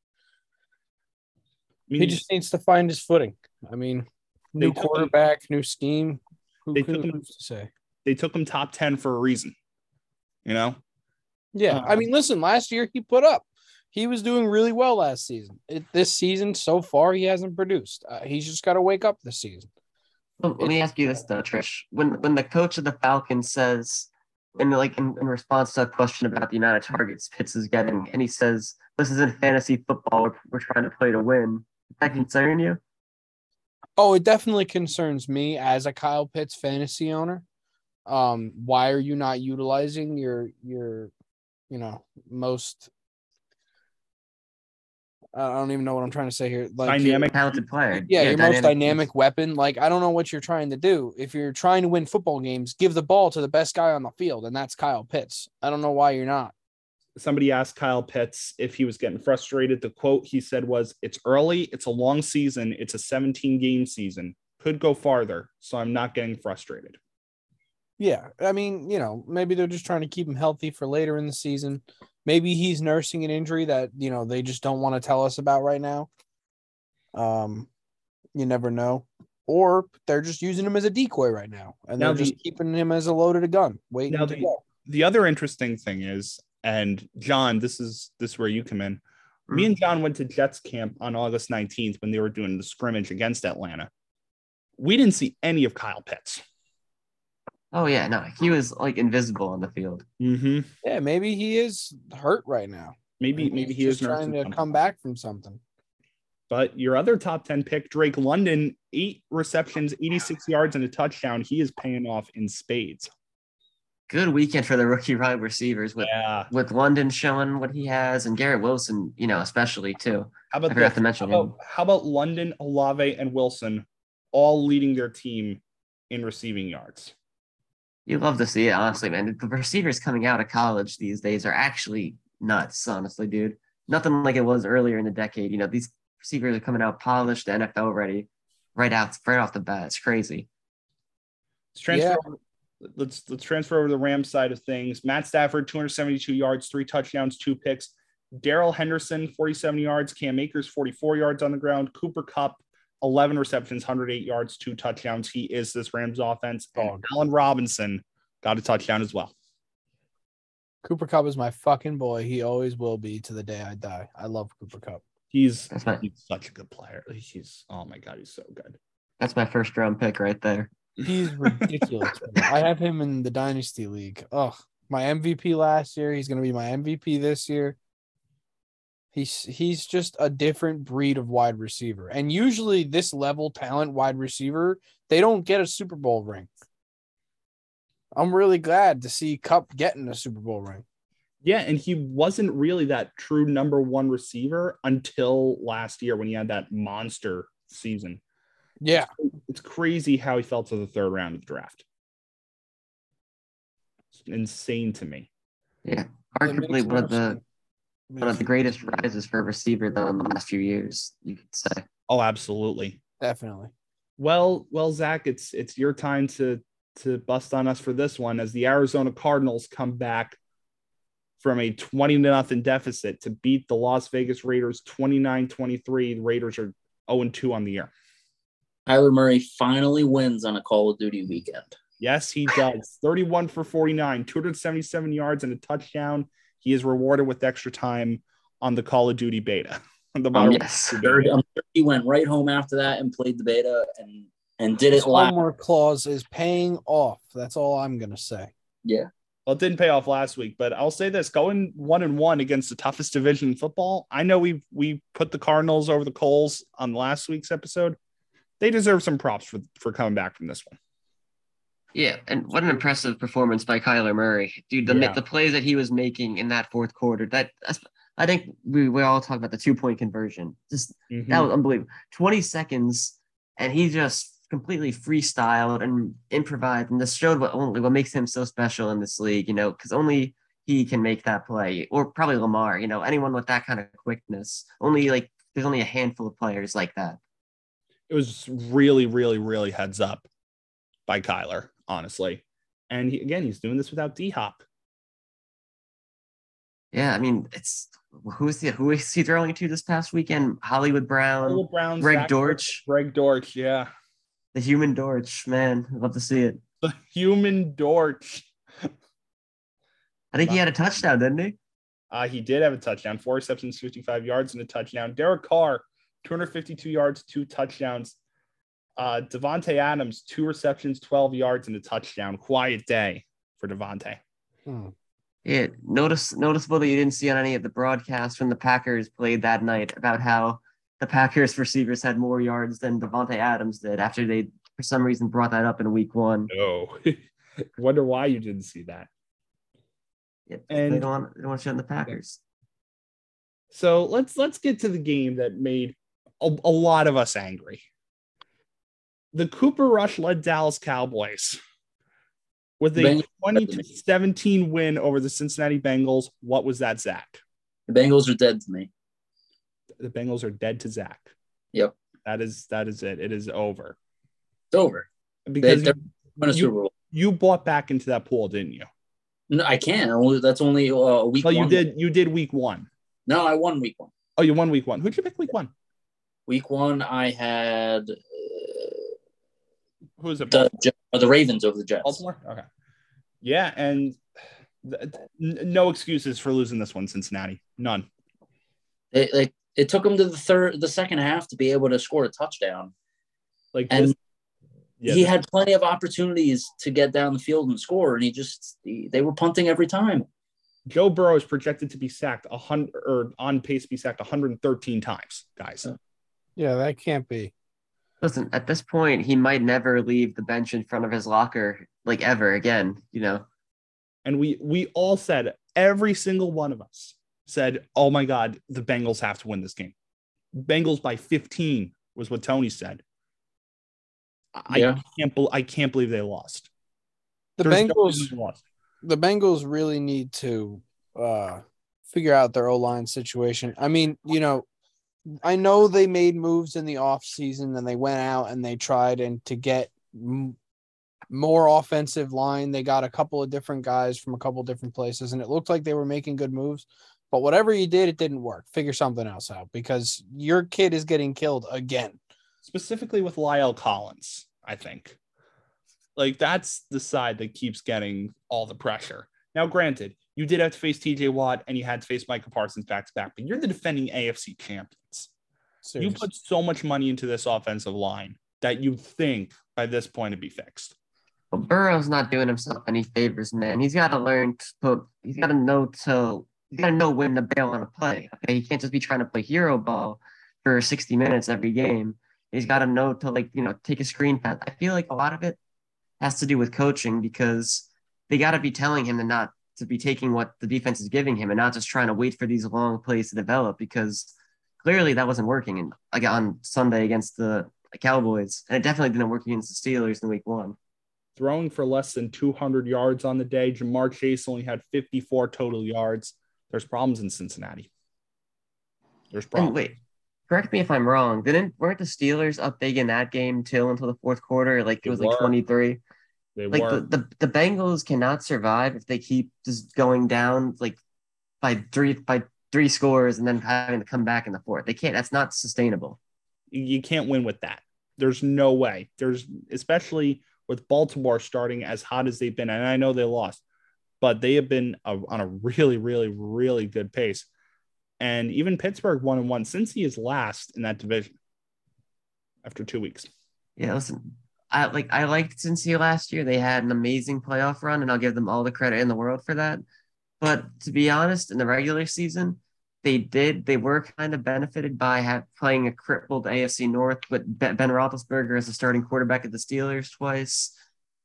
I mean, He just needs to find his footing. I mean, They new took him- quarterback, new scheme. Who They could took him- to say? they took him top ten for a reason. You know, Yeah, I Uh, mean, listen, last year he put up. He was doing really well last season. It, this season, so far, he hasn't produced. Uh, he's just got to wake up this season. Well, let me ask you this though, Trish. When when the coach of the Falcons says, in like in, in response to a question about the amount of targets Pitts is getting, and he says, "This isn't fantasy football. We're, we're trying to play to win." Does that concern you? Oh, it definitely concerns me as a Kyle Pitts fantasy owner. Um, why are you not utilizing your your, you know, most? I don't even know what I'm trying to say here. Like dynamic. Talented player. yeah, your most dynamic weapon. Like I don't know what you're trying to do. If you're trying to win football games, give the ball to the best guy on the field, and that's Kyle Pitts. I don't know why you're not. Somebody asked Kyle Pitts if he was getting frustrated. The quote he said was, "It's early. It's a long season. It's a 17 game season. Could go farther, so I'm not getting frustrated." Yeah, I mean, you know, maybe they're just trying to keep him healthy for later in the season. Maybe he's nursing an injury that you know they just don't want to tell us about right now. Um, you never know, or they're just using him as a decoy right now, and Now they're just keeping him as a loaded gun, waiting Now to the- go. The other interesting thing is, and John, this is this is where you come in. Me and John went to Jets camp on August 19th when they were doing the scrimmage against Atlanta. We didn't see any of Kyle Pitts. Oh yeah, no, he was like invisible on the field. Mm-hmm. Yeah, maybe he is hurt right now. Maybe and maybe he is trying to something. come back from something. But your other top 10 pick, Drake London, eight receptions, 86 yards, and a touchdown. He is paying off in spades. Good weekend for the rookie wide receivers with Yeah. with London showing what he has and Garrett Wilson, you know, especially too. How I about forgot this? to mention how him. about, how about London, Olave, and Wilson all leading their team in receiving yards? You love to see it, honestly, man. The receivers coming out of college these days are actually nuts, honestly, dude. Nothing like it was earlier in the decade. You know, these receivers are coming out polished, NFL ready, right out, right off the bat. It's crazy. Let's transfer. Yeah. Over- let's let's transfer over to the Rams side of things. Matt Stafford, 272 yards, three touchdowns, two picks. Darrell Henderson, 47 yards. Cam Akers, 44 yards on the ground. Cooper Kupp, 11 receptions, 108 yards, two touchdowns. He is this Rams offense. Oh, Dog. Allen Robinson got a touchdown as well. Cooper Kupp is my fucking boy. He always will be to the day I die. I love Cooper Kupp. He's he's such a good player. He's oh my god, he's so good. that's my first round pick right there. He's ridiculous. I have him in the dynasty league. Oh, my MVP last year. He's gonna be my MVP this year. He's he's just a different breed of wide receiver. And usually this level talent wide receiver, they don't get a Super Bowl ring. I'm really glad to see Kupp getting a Super Bowl ring. Yeah, and he wasn't really that true number one receiver until last year when he had that monster season. Yeah. It's crazy how he fell to the third round of the draft. It's insane to me. Yeah, arguably one of the one of the greatest rises for a receiver though in the last few years, you could say. Oh, absolutely. Definitely. Well, well, Zach, it's it's your time to to bust on us for this one as the Arizona Cardinals come back from a 20 to nothing deficit to beat the Las Vegas Raiders 29-23. The Raiders are 0-2 on the year. Kyler Murray finally wins on a Call of Duty weekend. Yes, he does. 31 for 49, 277 yards and a touchdown. He is rewarded with extra time on the Call of Duty beta. The Um, yes. Beta. I'm sure he went right home after that and played the beta and and did His it live. homework clause is paying off. That's all I'm gonna say. Yeah. Well, it didn't pay off last week, but I'll say this: going one and one against the toughest division in football. I know we we put the Cardinals over the Coles on last week's episode. They deserve some props for for coming back from this one. Yeah, and what an impressive performance by Kyler Murray, dude. The Yeah. the plays that he was making in that fourth quarter. That that's, I think we we all talk about the two point conversion. Just Mhm. that was unbelievable. Twenty seconds, and he just completely freestyled and improvised, and this showed what only what makes him so special in this league. You know, because only he can make that play, or probably Lamar. You know, anyone with that kind of quickness. Only like there's only a handful of players like that. It was really, really, really heads up by Kyler, honestly. And he, again, he's doing this without D Hop. Yeah, I mean, it's who's the who is he throwing to this past weekend? Hollywood Brown, Hollywood Brown, Greg Zach Dortch, Greg Dortch, yeah. the human Dortch. Man, I'd love to see it. The human Dortch. I think he had a touchdown, didn't he? Uh, he did have a touchdown, four receptions, 55 yards, and a touchdown. Derek Carr, 252 yards, two touchdowns. Uh, Davante Adams, two receptions, 12 yards, and a touchdown. Quiet day for Davante. Hmm. Yeah, notice noticeable that you didn't see on any of the broadcasts when the Packers played that night about how the Packers receivers had more yards than Davante Adams did after they for some reason brought that up in week one. No. Wonder why you didn't see that. Yeah, And- they don't want, they don't want to shut the Packers. So let's let's get to the game that made a, a lot of us angry. The Cooper Rush led Dallas Cowboys with a 20 to 17 win over the Cincinnati Bengals. What was that, Zach? The Bengals are dead to me. The Bengals are dead to Zach. Yep. That is that is it. It is over. It's over. Because they're- you, You- Super Bowl. you bought back into that pool, didn't you? No, I can't. Only- That's only uh, a week. Well, you did you did week one. No, I won week one. Oh, you won week one. Who'd you pick week one? Week one, I had uh, Who was it? the Je- the Ravens over the Jets. Baltimore? Okay. Yeah, and th- n- no excuses for losing this one, Cincinnati. None. It, like it took them to the third, the second half to be able to score a touchdown, Like and this- yeah, he had plenty of opportunities to get down the field and score, and he just he, they were punting every time. Joe Burrow is projected to be sacked a hundred or on pace to be sacked 113 times, guys. Yeah, that can't be. Listen, at this point, he might never leave the bench in front of his locker like ever again. You know, And we we all said every single one of us said, "Oh my God, the Bengals have to win this game." Bengals by 15 was what Tony said. I Yeah. can't bel I can't believe they lost. The There's Bengals reason they lost. the Bengals really need to uh, figure out their O line situation. I mean, you know, I know they made moves in the off season and they went out and they tried and to get m- more offensive line. They got a couple of different guys from a couple different places and it looked like they were making good moves. But whatever you did, it didn't work. Figure something else out because your kid is getting killed again. specifically with La'el Collins, I think. Like that's the side that keeps getting all the pressure. Now, granted, you did have to face TJ Watt and you had to face Micah Parsons back to back, but you're the defending AFC champions. You put so much money into this offensive line that you think by this point it'd be fixed. but Burrow's not doing himself any favors, man. He's got to learn to put. He's got to know to. He's got to know when to bail on a play. Okay, he can't just be trying to play hero ball for 60 minutes every game. He's got to know to like you know take a screen pass. I feel like a lot of it has to do with coaching because they got to be telling him to not to be taking what the defense is giving him and not just trying to wait for these long plays to develop because clearly that wasn't working and like on Sunday against the Cowboys and it definitely didn't work against the Steelers in week one. Throwing for less than 200 yards on the day, Ja'Marr Chase only had 54 total yards. There's problems in Cincinnati. There's problems. And wait, correct me if I'm wrong. Didn't weren't the Steelers up big in that game till until the fourth quarter? Like it was like were. 23. They Like were. the, the the Bengals cannot survive if they keep just going down like by three by three scores and then having to come back in the fourth. They can't. That's not sustainable. you can't win with that. There's no way. There's especially with Baltimore starting as hot as they've been, and I know they lost, but they have been a, on a really, really, really good pace. And even Pittsburgh one and one since he is last in that division after two weeks. Yeah, listen. I like I liked Cincy last year. They had an amazing playoff run, and I'll give them all the credit in the world for that. But to be honest, in the regular season, they did they were kind of benefited by have, playing a crippled AFC North, but Ben Roethlisberger as a starting quarterback at the Steelers twice.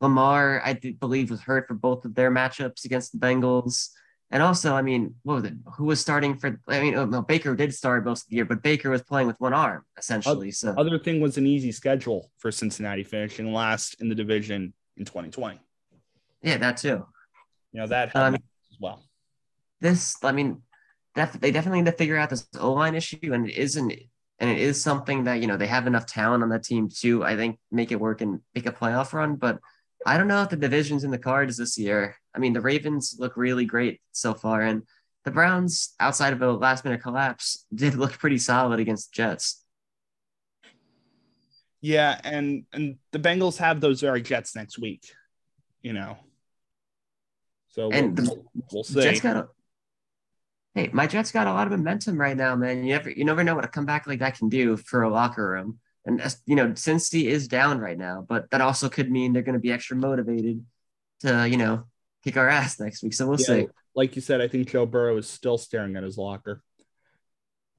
Lamar, I believe, was hurt for both of their matchups against the Bengals. And also, I mean, what was it? Who was starting for? I mean, oh, no, Baker did start most of the year, but Baker was playing with one arm essentially. So Other thing was an easy schedule for Cincinnati finishing last in the division in 2020. yeah, that too. You know that Um, as well. this, I mean, def- they definitely need to figure out this O line issue, and it isn't, and it is something that you know they have enough talent on that team to, I think, make it work and make a playoff run. But I don't know if the division's in the cards this year. I mean, the Ravens look really great so far, and the Browns, outside of a last minute collapse, did look pretty solid against the Jets. Yeah, and and the Bengals have those very Jets next week, you know. So And we'll, the- we'll see. Jets got a, hey, my Jets got a lot of momentum right now, man. You never you never know what a comeback like that can do for a locker room. And you know, Cincy is down right now, but that also could mean they're going to be extra motivated to you know kick our ass next week. So we'll Yeah, see. like you said, I think Joe Burrow is still staring at his locker.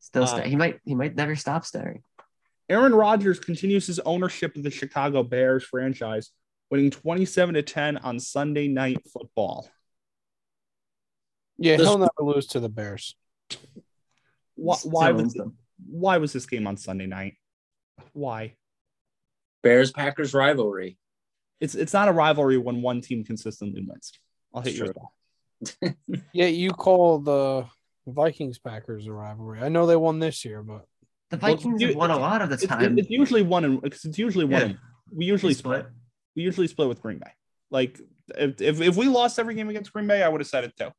Still, uh, sta- he might he might never stop staring. Aaron Rodgers continues his ownership of the Chicago Bears franchise, winning 27 to 10 on Sunday night football. Yeah, This- he'll never lose to the Bears. Why, why was them. why was this game on Sunday night? Why? Bears Packers rivalry. It's it's not a rivalry when one team consistently wins. I'll hit It's you with true. that. Yeah, you call the Vikings Packers a rivalry. I know they won this year, but The Vikings you- have won a lot of the time. it's usually one and it's it's usually one. Yeah. and- we usually They split. we usually split with Green Bay. Like if, if if we lost every game against Green Bay, I would have said it too.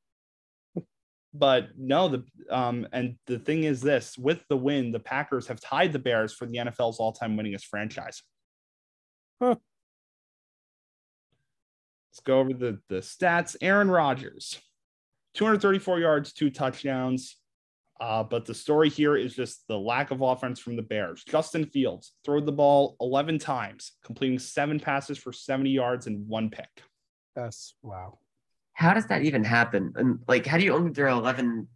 But no, the um and the thing is this with the win, the Packers have tied the Bears for the NFL's all-time winningest franchise. Huh. Let's go over the, the stats. Aaron Rodgers, 234 yards, two touchdowns. Uh, but the story here is just the lack of offense from the Bears. Justin Fields threw the ball 11 times, completing seven passes for 70 yards and one pick. that's wow. How does that even happen? And like, how do you only throw 11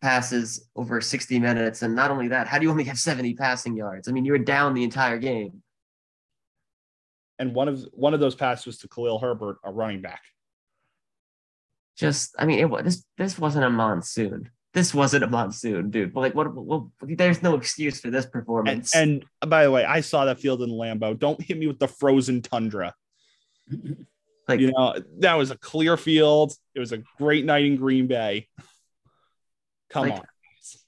passes over 60 minutes? And not only that, how do you only have 70 passing yards? I mean, you were down the entire game. And one of one of those passes was to Khalil Herbert, a running back. Just, I mean, it was this. This wasn't a monsoon. This wasn't a monsoon, dude. But like, what? Well, there's no excuse for this And, performance. and by the way, I saw that field in Lambeau. Don't hit me with the frozen tundra. like, You know, that was a clear field. It was a great night in Green Bay. Come Like, on.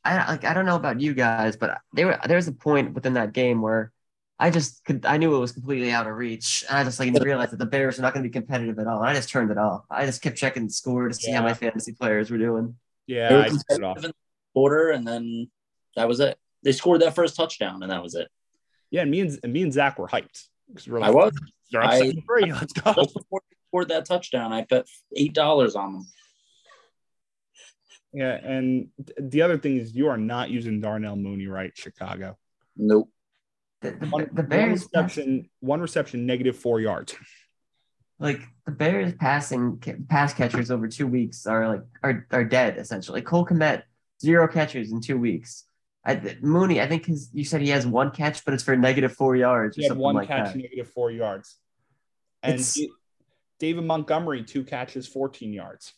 I like I don't know about you guys, but there were there was a point within that game where I just could I knew it was completely out of reach. And I just like realized that the Bears are not going to be competitive at all. And I just turned it off. I just kept checking the score to see how my fantasy players were doing. Yeah, They were I turned it off. competitive in the quarter, and then that was it. They scored that first touchdown, and that was it. Yeah, and me and, and me and Zach were hyped. we were I was They're up I- 7-3. Let's go. just before they scored that touchdown. I bet eight dollars on them. Yeah, and the other thing is you are not using Darnell Mooney right, Chicago. Nope. The, the, One, the one Bears reception, one reception, negative four yards. like the Bears passing pass catchers over two weeks are like are are dead essentially. Cole Kmet zero catches in two weeks. I, Mooney, I think his you said he has one catch, but it's for negative four yards He had one like catch, negative four yards. And It's- David Montgomery, two catches, 14 yards.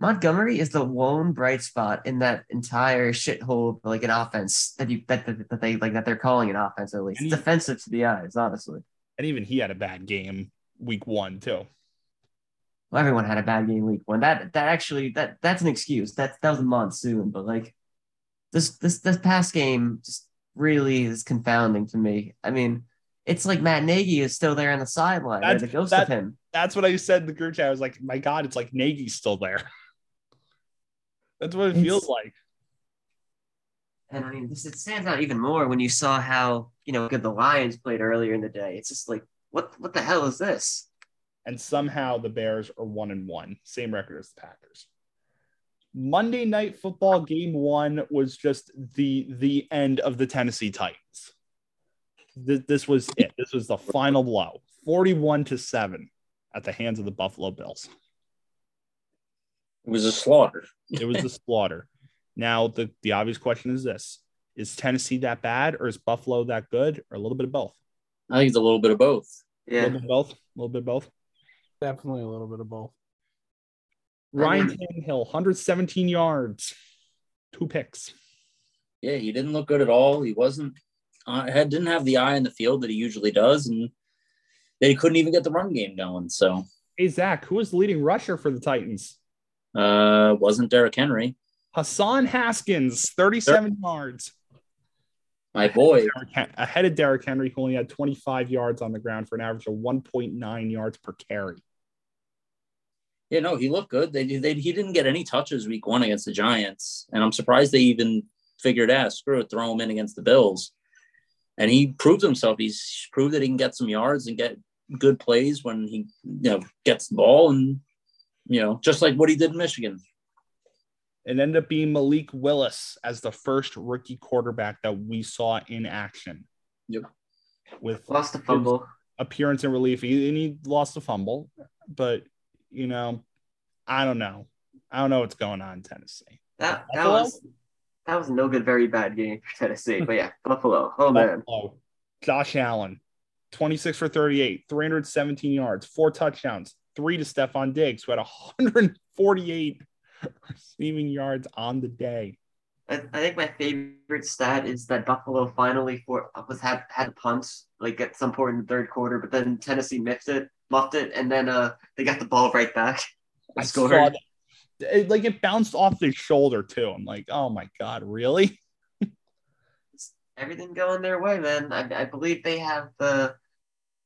Montgomery is the lone bright spot in that entire shithole, like an offense that you that, that, that they like that they're calling an offense at least. And It's he- offensive to the eyes, honestly. And even he had a bad game week one, too. Well, everyone had a bad game week one. That that actually that that's an excuse. That that was a monsoon, but like this this this past game just really is confounding to me. I mean, it's like Matt Nagy is still there on the sideline, That's- the ghost that- of him. That's what I said in the group chat. I was like, my God, it's like Nagy's still there. That's what it It's- feels like. And I mean, this it stands out even more when you saw how you know good the Lions played earlier in the day. It's just like what what the hell is this? and somehow the Bears are one and one, same record as the Packers. Monday night football game one was just the the end of the Tennessee Titans. This, this was it. This was the final blow, forty-one to seven, at the hands of the Buffalo Bills. It was a slaughter. It was a slaughter. Now the the obvious question is this: Is Tennessee that bad, or is Buffalo that good, or a little bit of both? I think it's a little bit of both. A little Yeah, bit of both. A little bit of both. Definitely a little bit of both. Ryan I Tannehill, 117 yards, two picks. Yeah, he didn't look good at all. He wasn't uh, had didn't have the eye in the field that he usually does, and they couldn't even get the run game going. So Hey Zach, who was the leading rusher for the Titans? Uh, wasn't Derrick Henry, Hassan Haskins, 37 yards. my boy. Ahead of Derrick Henry, who only had 25 yards on the ground for an average of 1.9 yards per carry. Yeah, no, he looked good. They, they he didn't get any touches week one against the Giants, and I'm surprised they even figured out screw it, throw him in against the Bills. And he proved himself. He's proved that he can get some yards and get good plays when he you know gets the ball, and you know just like what he did in Michigan. It ended up being Malik Willis as the first rookie quarterback that we saw in action. Yep. With Lost a fumble. appearance and relief. He, and he lost a fumble, but you know, I don't know. I don't know what's going on in Tennessee. That that Buffalo? was that was no good, very bad game for Tennessee. But yeah, Buffalo. Oh man. Josh Allen, 26 for 38, 317 yards, four touchdowns, three to Stefon Diggs, who had 148 receiving yards on the day. I, I think my favorite stat is that Buffalo finally for was had had a punt like at some point in the third quarter, but then Tennessee missed it, muffed it, and then uh they got the ball right back. I saw scored. that. It, like it bounced off his shoulder too. I'm like, oh my god, really? Everything going their way, man. I, I believe they have the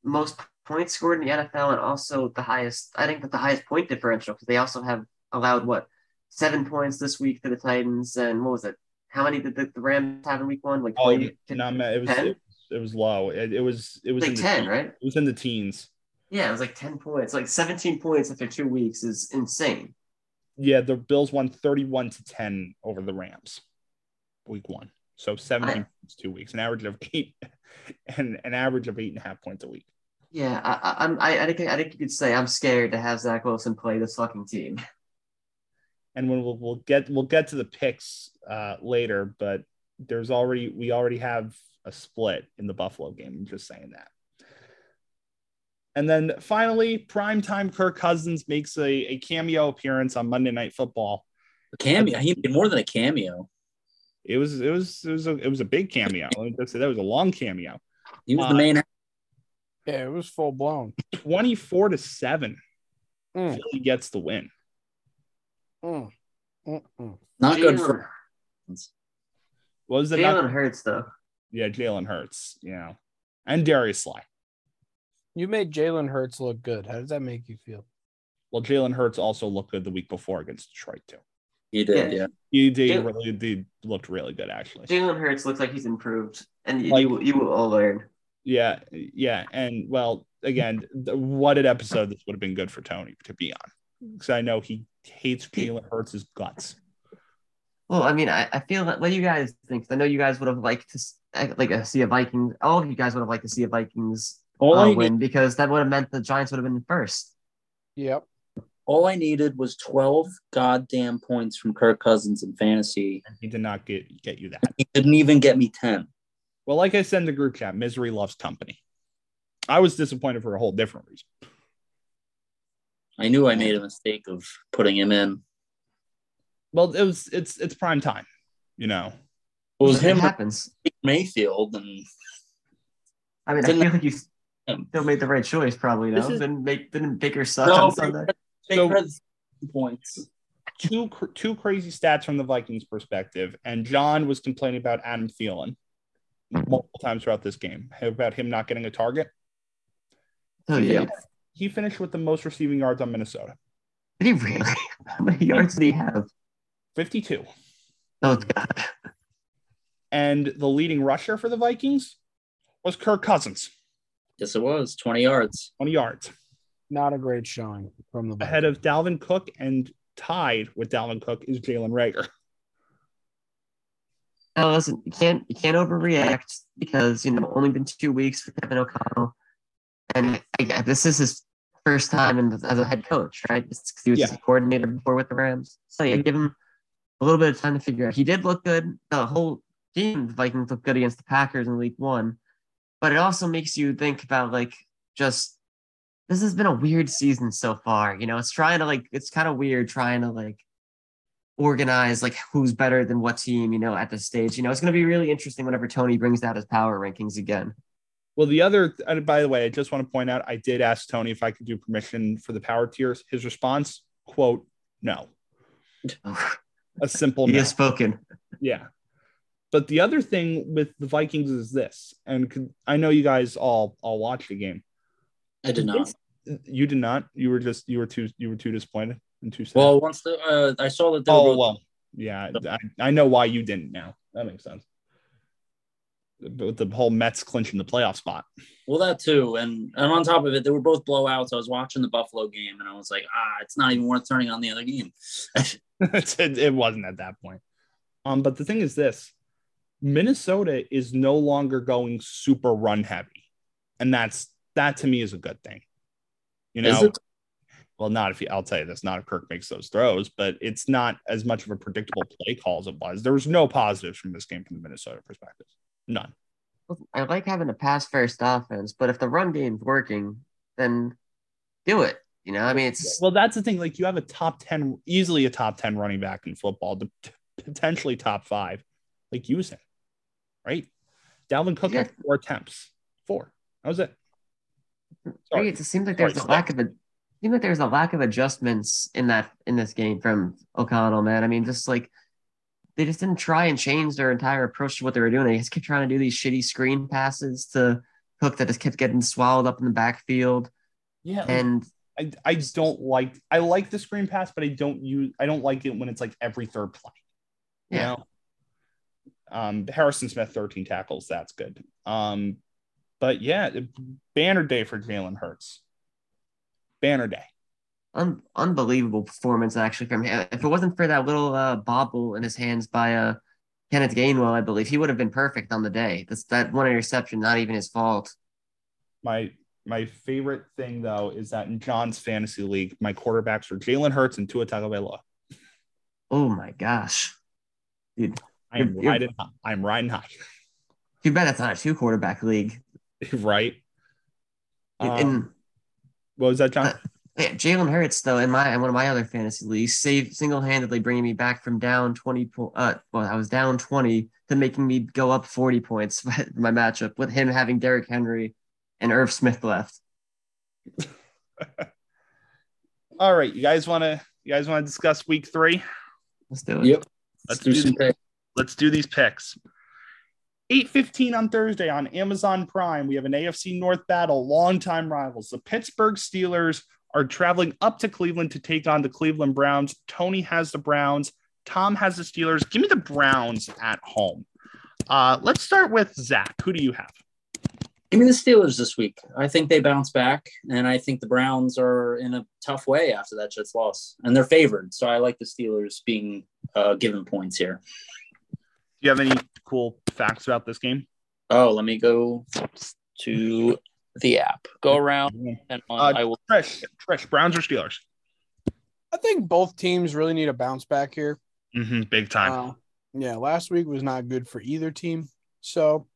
most points scored in the NFL and also the highest. I think that the highest point differential because they also have allowed what seven points this week to the Titans and what was it? How many did the, the Rams have in week one? Like Oh, 20, no, man, it was 10? it, it was low. It, it was it was like the, ten, right? It was in the teens. Yeah, it was like 10 points. Like 17 points after two weeks is insane. Yeah, the Bills won 31 to 10 over the Rams week one. So 17 I- points two weeks, an average of eight and an average of eight and a half points a week. Yeah, I, I, I'm- I, I think I think you could say I'm scared to have Zach Wilson play this fucking team. And when we'll, we'll get we'll get to the picks uh, later, but there's already we already have a split in the Buffalo game. I'm just saying that. And then finally, primetime Kirk Cousins makes a, a cameo appearance on Monday Night Football. A cameo. He made more than a cameo. It was it was it was a it was a big cameo. Let me just say that was a long cameo. He was Uh, the main. Yeah, it was full blown. 24 to 7. Mm. Philly gets the win. Mm. Not good for. What was it? Jalen Not, Hurts though. yeah, Jalen Hurts, you know, and Darius Slay. You made Jalen Hurts look good. How does that make you feel? Well, Jalen Hurts also looked good the week before against Detroit too. He did, Yeah. yeah. He did Jalen- really did looked really good actually. Jalen Hurts looks like he's improved, and you, Like- you, will- you will all learn. Yeah, yeah, and well, again, th- what an episode this would have been good for Tony to be on because I know he hates Jalen Hurts' guts. Well, I mean, I, I feel that. What do you guys think? I know you guys would have liked to like uh, see a Vikings. All of you guys would have liked to see a Vikings All uh, I win because that would have meant the Giants would have been first. Yep. all I needed was twelve goddamn points from Kirk Cousins in fantasy. And he did not get get you that. He didn't even get me ten. Well, like I said in the group chat, misery loves company. I was disappointed for a whole different reason. I knew I made a mistake of putting him in. Well, it was it's it's prime time, you know. It was It him, or happens. Mayfield, and I mean, I feel like you still made the right choice. Probably This no. is- Didn't make didn't Baker suck No, on Sunday. Baker So- points. Two two crazy stats from the Vikings perspective, and John was complaining about Adam Thielen multiple times throughout this game about him not getting a target. Oh he, yeah. finished, he finished with the most receiving yards on Minnesota, Did he really? How many yards did he have? fifty-two, Oh god. and the leading rusher for the Vikings was Kirk Cousins, Yes, it was twenty yards. twenty yards. Not a great showing from the Ahead of Dalvin Cook and tied with Dalvin Cook is Jalen Reagor. No, listen, you can't you can't overreact because you know only been two weeks for Kevin O'Connell, and I, this is his first time in, as a head coach, right? He was Yeah. a coordinator before with the Rams, so yeah, give him a little bit of time to figure out. He did look good. The whole team, the Vikings looked good against the Packers in Week One, but it also makes you think about like just this has been a weird season so far. You know, it's trying to like it's kind of weird trying to like organize like who's better than what team, you know, at this stage. You know, it's going to be really interesting whenever Tony brings out his power rankings again. Well, the other, and by the way, I just want to point out, I did ask Tony if I could do permission for the power tiers. His response, quote, no. A simple he no. has spoken. Yeah. But the other thing with the Vikings is this, and I know you guys all all watched the game. I did not. You did not. You were just you were too you were too disappointed and too sad. Well, once the uh, I saw that they were oh well, yeah. I, I know why you didn't. Now that makes sense. With the whole Mets clinching the playoff spot. Well, that too, and and on top of it, they were both blowouts. I was watching the Buffalo game, and I was like, ah, it's not even worth turning on the other game. it, it wasn't at that point. Um, but the thing is this Minnesota is no longer going super run heavy. And that's that to me is a good thing. You Is know, it? Well, not if you I'll tell you this, not if Kirk makes those throws, but it's not as much of a predictable play call as it was. There was no positives from this game from the Minnesota perspective. None. I like having a pass first offense, but if the run game's working, then do it. You know, I mean, it's Well, that's the thing. Like you have a top 10, easily a top 10 running back in football, potentially top five. Like use him, right? Dalvin Cook had four attempts. Four. That was it. Sorry. it seems like there's a Sorry, lack of a seems like there's a lack of adjustments in that in this game from O'Connell, man. I mean, just like they just didn't try and change their entire approach to what they were doing. They just kept trying to do these shitty screen passes to Hook that just kept getting swallowed up in the backfield. Yeah. And I, I just don't like I like the screen pass, but I don't use I don't like it when it's like every third play. You Yeah. know? Um Harrison Smith 13 tackles, that's good. Um but yeah, banner day for Jalen Hurts. Banner day. un- unbelievable performance actually from him. If it wasn't for that little uh, bobble in his hands by uh, Kenneth Gainwell, I believe he would have been perfect on the day. That's that one interception, not even his fault. My my favorite thing though is that in John's fantasy league, my quarterbacks are Jalen Hurts and Tua Tagovailoa. Oh my gosh, dude! I am You're- riding I'm riding high. You bet that's not a two quarterback league. right? In Um, what was that, John? uh, yeah, Jalen Hurts though in my in one of my other fantasy leagues saved single handedly bringing me back from down twenty po- uh well I was down twenty to making me go up forty points for my matchup with him having Derrick Henry and Irv Smith left. All right, you guys want to you guys want to discuss week three? Let's do it. Yep. Let's do do some picks. let's do these picks. 8:15 on Thursday on Amazon Prime. We have an AFC North battle, longtime rivals. The Pittsburgh Steelers are traveling up to Cleveland to take on the Cleveland Browns. Tony has the Browns. Tom has the Steelers. Give me the Browns at home. Uh, let's start with Zach. Who do you have? Give me the Steelers this week. I think they bounce back, and I think the Browns are in a tough way after that Jets loss, and they're favored. So I like the Steelers being uh, given points here. Do you have any cool facts about this game? Oh, let me go to the app. Go around, and Uh, I will. Trish, Trish, Browns or Steelers? I think both teams really need a bounce back here. Mm-hmm, big time. Uh, yeah, last week was not good for either team. So,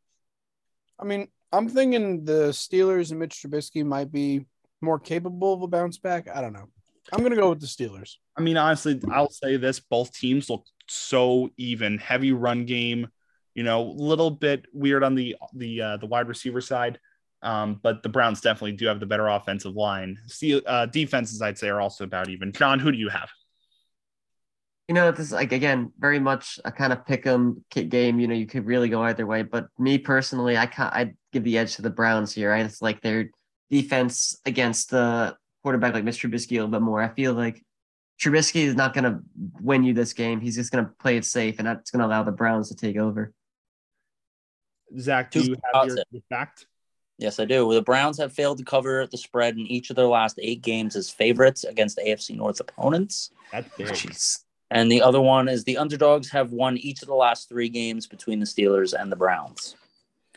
I mean, I'm thinking the Steelers and Mitch Trubisky might be more capable of a bounce back. I don't know. I'm gonna go with the Steelers. I mean, honestly, I'll say this: both teams look so even. Heavy run game, you know, a little bit weird on the the uh, the wide receiver side, um, but the Browns definitely do have the better offensive line. See, uh, defenses, I'd say, are also about even. John, who do you have? You know, this is like again very much a kind of pick 'em kit game. You know, you could really go either way. But me personally, I can't. I'd give the edge to the Browns here. I just like their defense against the quarterback like Mr. Trubisky a little bit more. I feel like Trubisky is not going to win you this game. He's just going to play it safe, and that's going to allow the Browns to take over. Zach, do Two you have your, your fact? Yes, I do. The Browns have failed to cover the spread in each of their last eight games as favorites against the AFC North opponents. That's big. Jeez. And the other one is the underdogs have won each of the last three games between the Steelers and the Browns.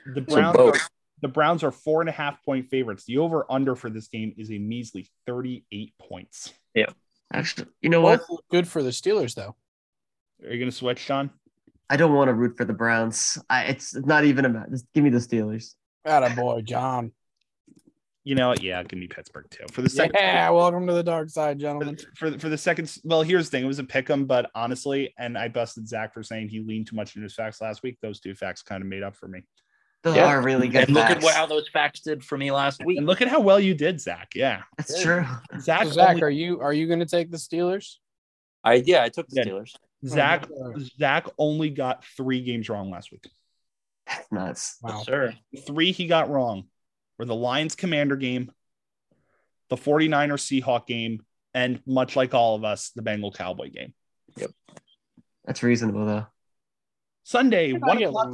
The So Browns, both. Are, the Browns are four and a half point favorites. The over under for this game is a measly thirty eight points. Yeah. Actually, you know what? Both look good for the Steelers, though. Are you going to switch, John? I don't want to root for the Browns. I, it's not even about. Just give me the Steelers. Atta boy, John. You know what? Yeah, give me Pittsburgh too for the second. Yeah, welcome to the dark side, for gentlemen. the, for, the- for the second well here's the thing it was a pick 'em but honestly and i busted zach for saying he leaned too much into his facts last week those two facts kind of made up for me Those Yeah. are really good. And look at what, how those facts did for me last week. and look at how well you did zach yeah That's true. zach, So, Zach, only- are you are you going to take the Steelers? I yeah, I took the Yeah. Steelers. Zach Oh, Zach only got three games wrong last week. Nuts. Wow. Sure. Three he got wrong were the Lions Commander game, the 49er Seahawk game, and much like all of us, the Bengal Cowboy game. Yep. That's reasonable though. Sunday, I one get o'clock,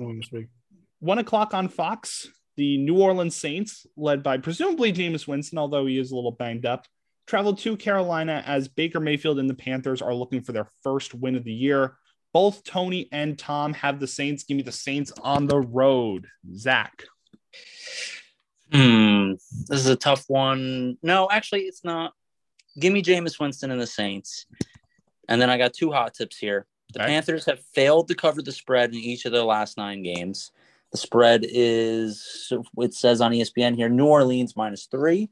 one this week. one o'clock on Fox. The New Orleans Saints, led by presumably Jameis Winston, although he is a little banged up, traveled to Carolina as Baker Mayfield and the Panthers are looking for their first win of the year. Both Tony and Tom have the Saints. Give me the Saints on the road. Zach. Hmm. This is a tough one. No, actually, it's not. Give me Jameis Winston and the Saints. And then I got two hot tips here. The. Panthers have failed to cover the spread in each of their last nine games. The spread is, it says on ESPN here, New Orleans minus three.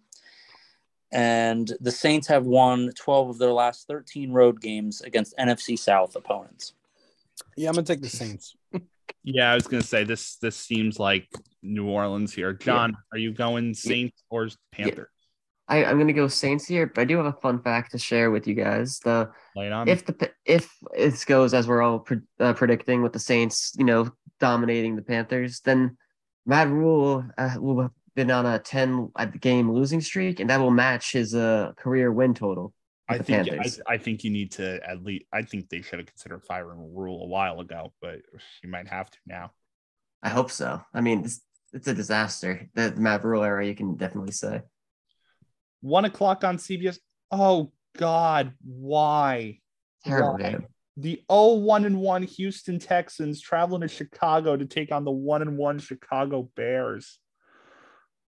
And the Saints have won 12 of their last 13 road games against NFC South opponents. Yeah, I'm gonna take the Saints. Yeah, I was gonna say this. This seems like New Orleans here. John, are you going Saints or Panther? I, I'm gonna go Saints here, but I do have a fun fact to share with you guys. The Lay it on. if the if it goes as we're all pre- uh, predicting with the Saints, you know, dominating the Panthers, then Matt Rhule uh, will have been on a 10 game losing streak, and that will match his uh, career win total. I think I, I think you need to at least. I think they should have considered firing Rhule a while ago, but you might have to now. I hope so. I mean, it's, it's a disaster. The, the Matt Rhule era, you can definitely say. One o'clock on CBS. Oh God, why? Terrible Why? game. The 0-1 and 1 Houston Texans traveling to Chicago to take on the 1 and 1 Chicago Bears.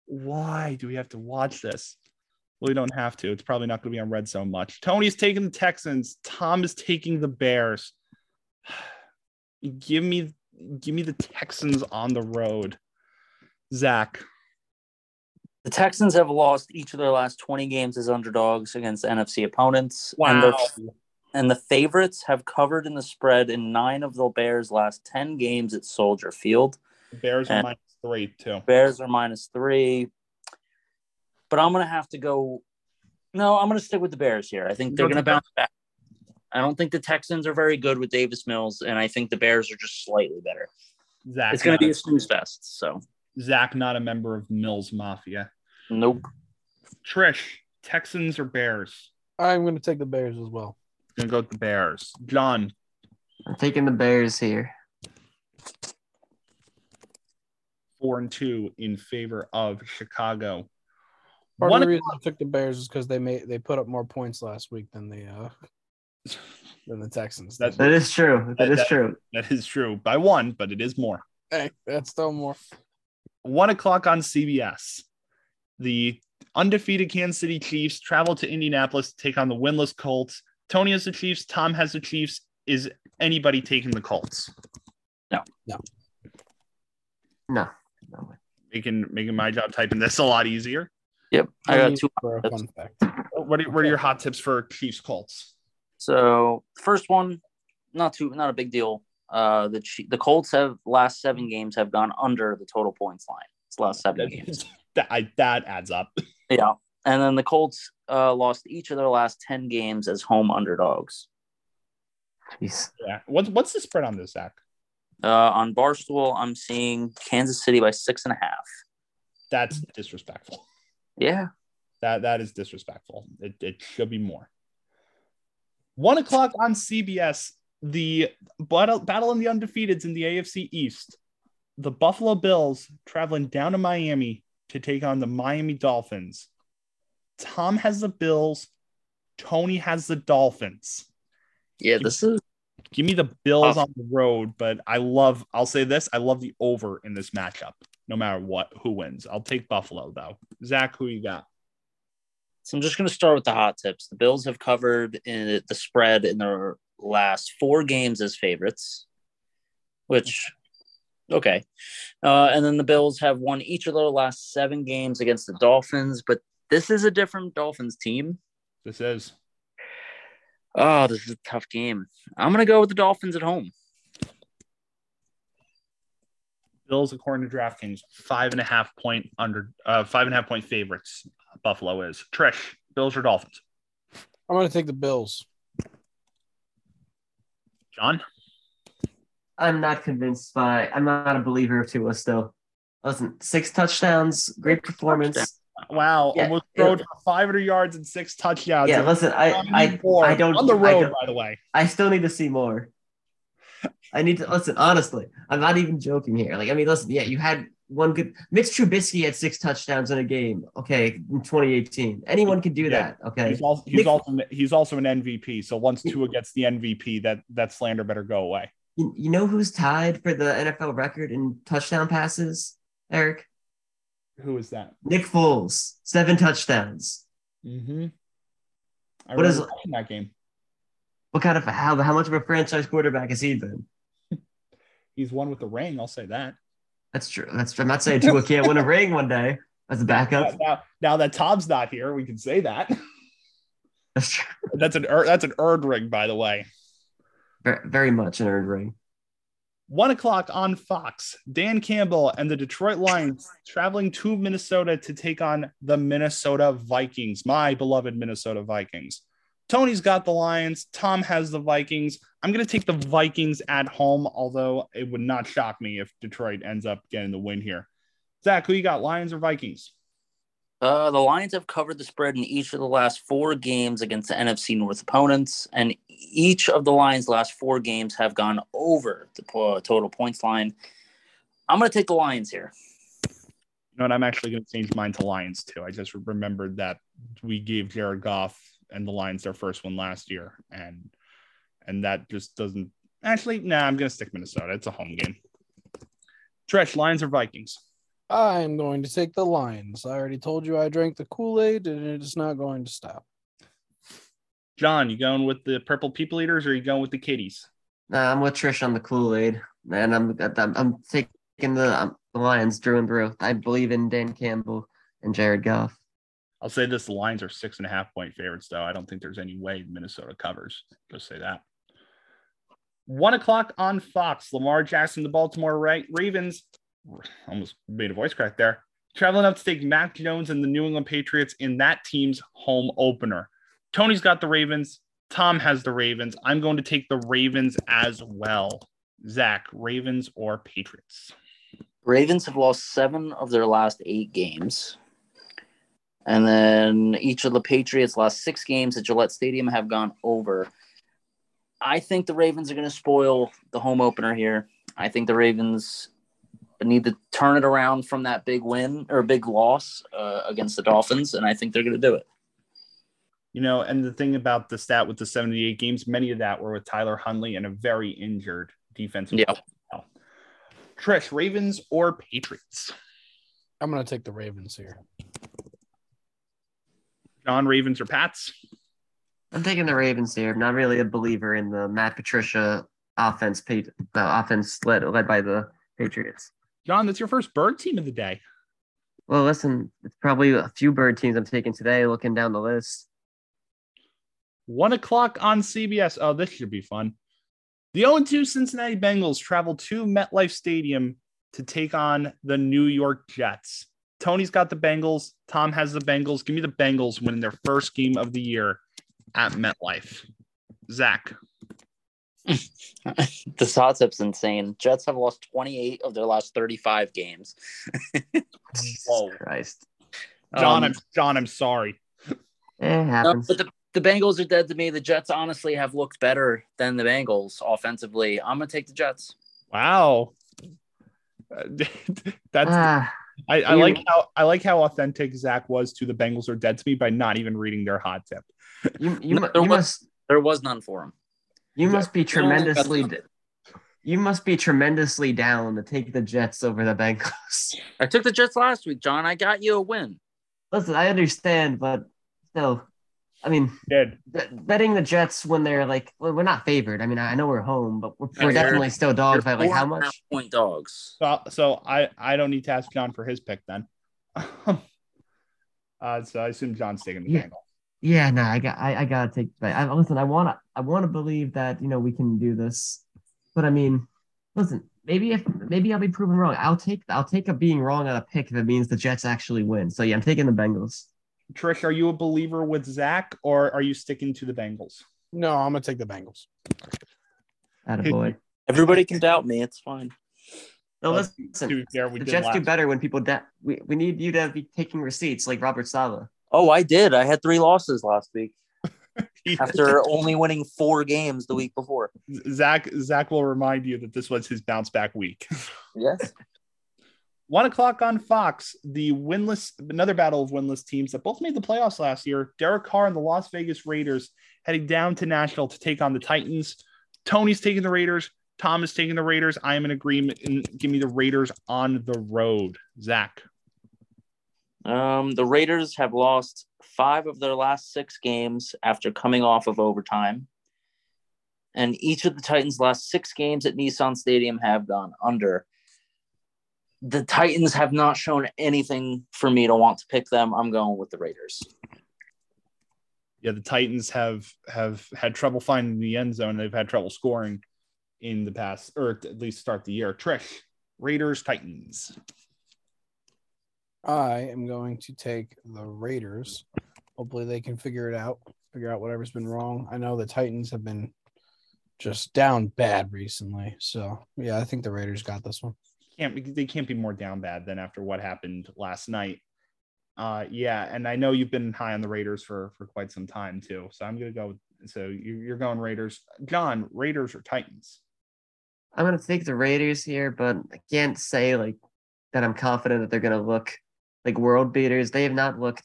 Why do we have to watch this? Well, we don't have to. It's probably not going to be on Red so much. Tony's taking the Texans. Tom is taking the Bears. give me, give me the Texans on the road. Zach, The Texans have lost each of their last 20 games as underdogs against NFC opponents. And, their- and the favorites have covered in the spread in nine of the Bears' last 10 games at Soldier Field. The Bears are minus three too. Bears are minus three. But I'm going to have to go. No, I'm going to stick with the Bears here. I think they're going to bounce back. I don't think the Texans are very good with Davis Mills, and I think the Bears are just slightly better. Zach, It's going to be a snooze fest. So, Zach, not a member of Mills Mafia. nope. Trish, Texans or Bears? I'm gonna take the Bears as well. Gonna go with the Bears. John, I'm taking the Bears here. four and two in favor of Chicago. Part One of the reason I took the Bears is because they made they put up more points last week than the uh than the Texans. That's- That is true. That is That- true. that is true by one, but it is more. hey, that's still more. One o'clock on CBS. The undefeated Kansas City Chiefs travel to Indianapolis to take on the winless Colts. Tony has the Chiefs. Tom has the Chiefs. Is anybody taking the Colts? No. no way. Making making my job typing this a lot easier. Yep. I got two. for a fun fact. What are, what are your hot tips for Chiefs Colts? So, first one, not too, not a big deal. Uh, the the Colts have last seven games have gone under the total points line. It's last seven games. That, I, that adds up. Yeah. And then the Colts uh, lost each of their last 10 games as home underdogs. Jeez. Yeah. What's what's the spread on this, Zach? Uh, on Barstool, I'm seeing Kansas City by six and a half. That's disrespectful. Yeah. That that is disrespectful. It, it should be more. One o'clock on CBS. The battle battle in the undefeateds in the AFC East. The Buffalo Bills traveling down to Miami to take on the Miami Dolphins. Tom has the Bills. Tony has the Dolphins. Yeah. This is, Give me the Bills Oh. on the road, but I love. I'll say this: I love the over in this matchup, no matter what who wins. I'll take Buffalo though. Zach, who you got? so I'm just going to start with the hot tips. The Bills have covered in the spread in their last four games as favorites, which, okay. Uh, and then the Bills have won each of their last seven games against the Dolphins, but this is a different Dolphins team. This is Oh, this is a tough game. I'm going to go with the Dolphins at home. Bills, according to DraftKings, five and a half point under, uh, five and a half point favorites. Buffalo is Trish. Bills or Dolphins? I'm gonna take the Bills. John? I'm not convinced by. I'm not a believer of Tua still. Listen, six touchdowns, great performance. Wow, Yeah, almost thrown for 500 yards and six touchdowns. Yeah, listen, I, I, I don't on the road, by the way. I still need to see more. I need to listen. Honestly, I'm not even joking here. Like, I mean, listen. Yeah, you had one good. Mitch Trubisky had six touchdowns in a game. Okay, in 2018, anyone can do Yeah. that. Okay, He's also he's Nick- also he's also an MVP. So once Tua gets the MVP, that that slander better go away. you, you know who's tied for the NFL record in touchdown passes? Eric Who is that? Nick Foles, seven touchdowns. Mm-hmm. I What is- that game? What kind of how how much of a franchise quarterback has he been? He's one with the ring. I'll say that. That's true. That's true. I'm not saying Tua can't win a ring one day as a backup. Now, now, that Tom's not here, we can say that. That's true. That's an that's an earned ring, by the way. Very, very much an earned ring. One o'clock on Fox. Dan Campbell and the Detroit Lions traveling to Minnesota to take on the Minnesota Vikings, my beloved Minnesota Vikings. Tony's got the Lions. Tom has the Vikings. I'm going to take the Vikings at home, although it would not shock me if Detroit ends up getting the win here. Zach, who you got, Lions or Vikings? Uh, the Lions have covered the spread in each of the last four games against the NFC North opponents, and each of the Lions' last four games have gone over the po- total points line. I'm going to take the Lions here. You know what? I'm actually going to change mine to Lions too. I just remembered that we gave Jared Goff and the Lions their first one last year, and and that just doesn't. Actually, nah. I'm going to stick Minnesota. It's a home game. Trish, Lions or Vikings? I'm going to take the Lions. I already told you I drank the Kool Aid, and it is not going to stop. John, you going with the purple people eaters or you going with the kitties? Nah, I'm with Trish on the Kool Aid, man. I'm I'm, I'm taking the, um, the Lions through and through. I believe in Dan Campbell and Jared Goff. I'll say this: the Lions are six and a half point favorites, though. I don't think there's any way Minnesota covers. Just say that. One o'clock on Fox. Lamar Jackson, the Baltimore Ravens, almost made a voice crack there. Traveling up to take Mac Jones and the New England Patriots in that team's home opener. Tony's got the Ravens. Tom has the Ravens. I'm going to take the Ravens as well. Zach, Ravens or Patriots? Ravens have lost seven of their last eight games. And then each of the Patriots' last six games at Gillette Stadium have gone over. I think the Ravens are going to spoil the home opener here. I think the Ravens need to turn it around from that big win or big loss uh, against the Dolphins, and I think they're going to do it. You know, and the thing about the stat with the 78 games, many of that were with Tyler Huntley and a very injured defensive. Yeah. personnel. Trish, Ravens or Patriots? I'm going to take the Ravens here. John, Ravens or Pats? I'm taking the Ravens here. I'm not really a believer in the Matt Patricia offense, the offense led led by the Patriots. John, that's your first bird team of the day. Well, listen, it's probably a few bird teams I'm taking today. Looking down the list, One o'clock on CBS. Oh, this should be fun. The 0 2 Cincinnati Bengals travel to MetLife Stadium to take on the New York Jets. Tony's got the Bengals. Tom has the Bengals. Give me the Bengals winning their first game of the year at MetLife. Zach. the hot tip's insane. Jets have lost 28 of their last 35 games. Jesus Whoa. Christ, John, Um, I'm John, I'm sorry. it No, happens. but the, the Bengals are dead to me. The Jets honestly have looked better than the Bengals offensively. I'm gonna take the Jets. Wow. Uh, That's Ah, I, I like how I like how authentic Zach was to the Bengals are dead to me by not even reading their hot tip. you you, mu- There you was- must There was none for him. you must be don't like that tremendously you must be tremendously down to take the Jets over the Bengals. I took the Jets last week, John. I got you a win. Listen, I understand, but still, I mean, Did bet- betting the Jets when they're like, well, we're not favored. I mean, I know we're home, but we're, we're definitely still dogs by like how four and a half much? Point dogs. so, so I I don't need to ask John for his pick then. uh, so I assume John's taking the Yeah. Bengals. Yeah, no, I got, I, I gotta take. I, listen, I wanna, I wanna believe that you know we can do this, but I mean, listen, maybe if maybe I'll be proven wrong. I'll take, I'll take a being wrong on a pick if it means the Jets actually win. So yeah, I'm taking the Bengals. Trish, are you a believer with Zach or are you sticking to the Bengals? No, I'm going to take the Bengals. Attaboy. Everybody can doubt me. It's fine. No, listen. to be we the Jets do better when people da- we, we need you to be taking receipts like Robert Saleh. Oh, I did. I had three losses last week after only winning four games the week before. Zach Zach will remind you that this was his bounce back week. Yes. One o'clock on Fox, the winless, another battle of winless teams that both made the playoffs last year. Derek Carr and the Las Vegas Raiders heading down to Nashville to take on the Titans. Tony's taking the Raiders. Tom is taking the Raiders. I am in agreement. And give me the Raiders on the road. Zach. Um, the Raiders have lost five of their last six games after coming off of overtime. And each of the Titans' last six games at Nissan Stadium have gone under. The Titans have not shown anything for me to want to pick them. I'm going with the Raiders. Yeah, the Titans have have had trouble finding the end zone. They've had trouble scoring in the past, or at least start the year. Trish, Raiders, Titans. I am going to take the Raiders. Hopefully, they can figure it out, figure out whatever's been wrong. I know the Titans have been just down bad recently. So, yeah, I think the Raiders got this one. Can't they can't be more down bad than after what happened last night. Uh, yeah, and I know you've been high on the Raiders for for quite some time too. So I'm gonna go. So you- you're going Raiders, John. Raiders or Titans? I'm gonna take the Raiders here, but I can't say like that I'm confident that they're gonna look like world beaters. They have not looked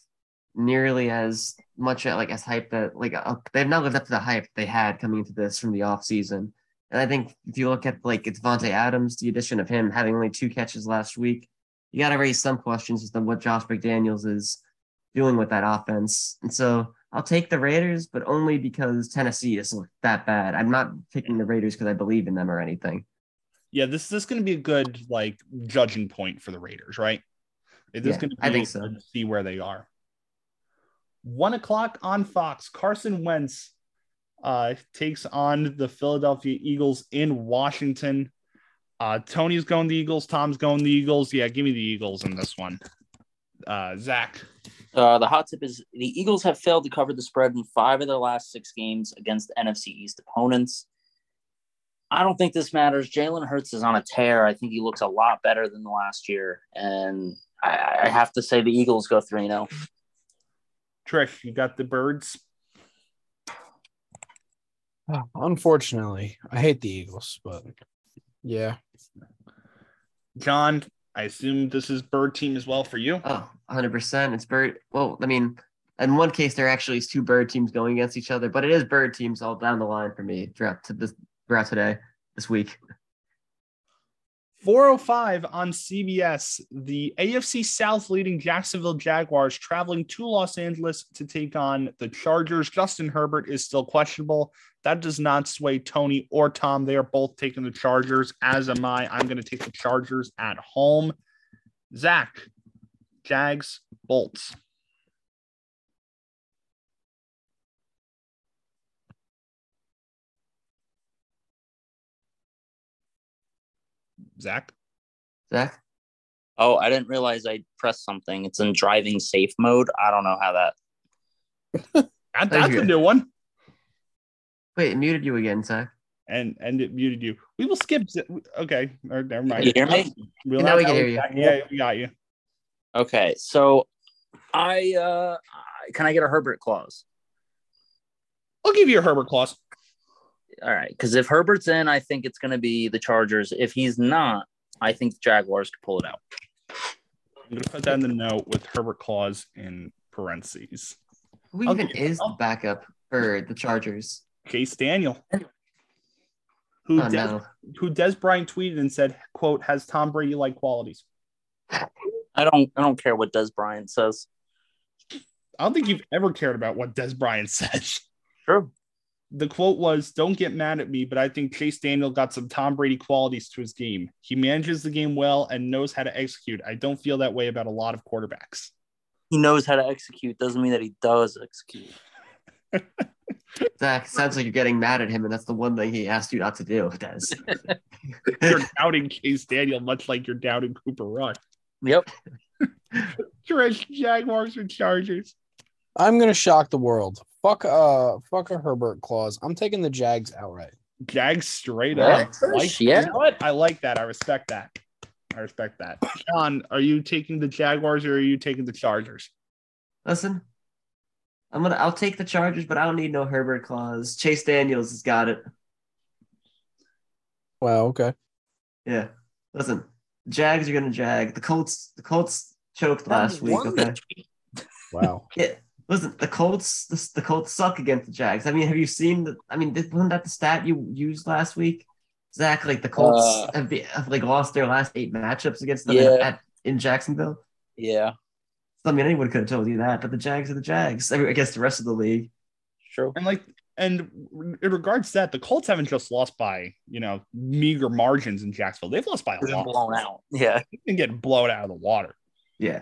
nearly as much like as hype that like uh, they have not lived up to the hype they had coming into this from the off season. And I think if you look at like it's Davante Adams, the addition of him having only two catches last week, you got to raise some questions as to what Josh McDaniels is doing with that offense. And so I'll take the Raiders, but only because Tennessee is that bad. I'm not picking the Raiders because I believe in them or anything. Yeah, this this is going to be a good like judging point for the Raiders, right? It is Yeah, going to be I think so. see where they are. One o'clock on Fox. Carson Wentz uh, takes on the Philadelphia Eagles in Washington. Uh, Tony's going the Eagles. Tom's going the Eagles. Yeah, give me the Eagles in this one. Uh, Zach. Uh, the hot tip is the Eagles have failed to cover the spread in five of their last six games against NFC East opponents. I don't think this matters. Jalen Hurts is on a tear. I think he looks a lot better than the last year. And I, I have to say the Eagles go 3 0. Trish, you got the birds. Unfortunately, I hate the Eagles, but yeah, John, I assume this is bird team as well for you. Oh, 100%. It's bird. Well, I mean, in one case, there actually is two bird teams going against each other, but it is bird teams all down the line for me throughout to this throughout today, this week. 405 on CBS. The AFC South leading Jacksonville Jaguars traveling to Los Angeles to take on the Chargers. Justin Herbert is still questionable. That does not sway Tony or Tom. They are both taking the Chargers, as am I. I'm going to take the Chargers at home. Zach, Jags, Bolts. Zach? Zach? Oh, I didn't realize I pressed something. It's in driving safe mode. I don't know how that. That, that's a new one. Wait, it muted you again, Zach. and and it muted you. We will skip. Z- Okay, or never mind. You hear me? We'll Now we can hear you. Yeah, we got you. Okay, so I uh can I get a Herbert clause? I'll give you a Herbert clause. All right, because if Herbert's in, I think it's going to be the Chargers. If he's not, I think the Jaguars could pull it out. I'm gonna put that in the note with Herbert clause in parentheses. Who I'll even is the backup for the Chargers? Chase Daniel, who Oh Dez, no. who Dez Bryant tweeted and said, "quote Has Tom Brady like qualities." I don't I don't care what Dez Bryant says. I don't think you've ever cared about what Dez Bryant says. True. The quote was, "Don't get mad at me, but I think Chase Daniel got some Tom Brady qualities to his game. He manages the game well and knows how to execute. I don't feel that way about a lot of quarterbacks." He knows how to execute. Doesn't mean that he does execute. Zach, sounds like you're getting mad at him, and that's the one thing he asked you not to do, Dez. you're doubting Chase Daniel, much like you're doubting Cooper Rush. Yep. Trish, Jaguars or Chargers? I'm gonna shock the world. Fuck uh fuck a Herbert clause. I'm taking the Jags outright. Jags straight Yeah, up. Like, yeah. You know what? I like that. I respect that. I respect that. John, are you taking the Jaguars or are you taking the Chargers? Listen, I'm gonna. I'll take the Chargers, but I don't need no Herbert clause. Chase Daniels has got it. Wow. Okay. Yeah. Listen, Jags are gonna jag. The Colts. The Colts choked last week. One Okay. that- Wow. Yeah. Listen, the Colts. The, the Colts suck against the Jags. I mean, have you seen the? I mean, wasn't that the stat you used last week? Zach, like the Colts Uh, have, be, have like lost their last eight matchups against them in- Yeah. at, in Jacksonville. Yeah, I mean, anyone could have told you that, but the Jags are the Jags. I, mean, I guess the rest of the league. true. And like, and in regards to that, the Colts haven't just lost by you know meager margins in Jacksonville. They've lost by a lot. blown out. Yeah. They've been blown out of the water. Yeah.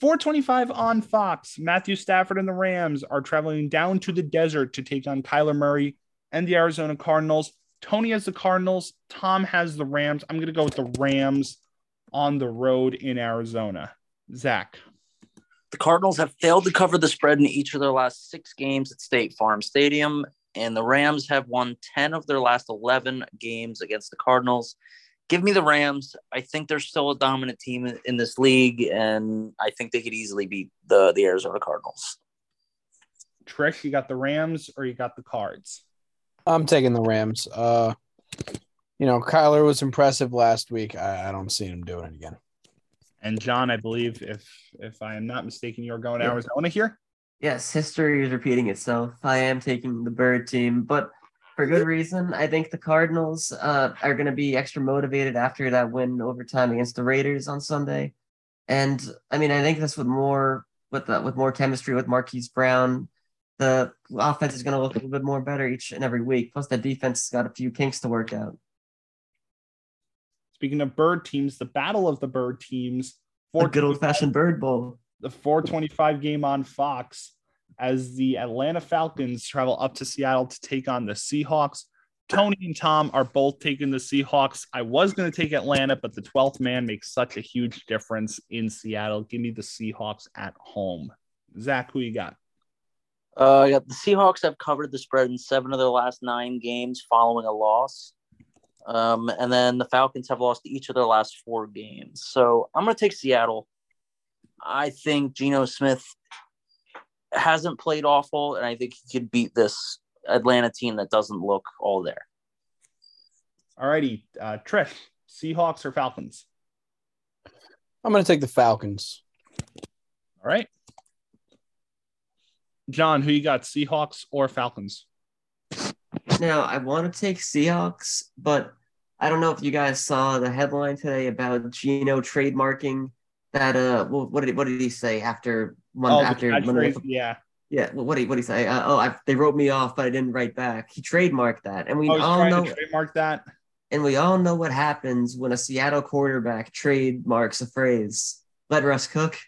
425 on Fox. Matthew Stafford and the Rams are traveling down to the desert to take on Kyler Murray and the Arizona Cardinals. Tony has the Cardinals. Tom has the Rams. I'm going to go with the Rams on the road in Arizona. Zach. The Cardinals have failed to cover the spread in each of their last six games at State Farm Stadium, and the Rams have won 10 of their last 11 games against the Cardinals. Give me the Rams. I think they're still a dominant team in- in this league, and I think they could easily beat the, the Arizona Cardinals. Trish, you got the Rams or you got the Cards? I'm taking the Rams. Uh, you know, Kyler was impressive last week. I, I don't see him doing it again. And John, I believe if if I am not mistaken, you're going to Yeah. Arizona here. Yes, history is repeating itself. I am taking the Bird team, but for good reason. I think the Cardinals uh, are going to be extra motivated after that win overtime against the Raiders on Sunday. And I mean, I think this with more with the, with more chemistry with Marquise Brown, the offense is going to look a little bit more better each and every week. Plus, the defense has got a few kinks to work out. Speaking of bird teams, the battle of the bird teams. A good old fashioned Bird Bowl. the 425 game on Fox as the Atlanta Falcons travel up to Seattle to take on the Seahawks. Tony and Tom are both taking the Seahawks. I was going to take Atlanta, but the 12th man makes such a huge difference in Seattle. Give me the Seahawks at home. Zach, who you got? Uh, yeah, the Seahawks have covered the spread in seven of their last nine games following a loss. Um, and then the Falcons have lost each of their last four games. So I'm going to take Seattle. I think Geno Smith hasn't played awful, and I think he could beat this Atlanta team that doesn't look all there. All righty, uh, Trish, Seahawks or Falcons? I'm going to take the Falcons. All right. John, who you got, Seahawks or Falcons? Now, I want to take Seahawks, but I don't know if you guys saw the headline today about Geno trademarking that. Uh, what did what did he say after one Oh, after Monday Night catchphrase, Football? yeah. Yeah, well, what did he, what did he say? Uh, oh, I, they wrote me off, but I didn't write back. He trademarked that, and we I all know, trademark that. and we all know what happens when a Seattle quarterback trademarks a phrase. Let Russ cook.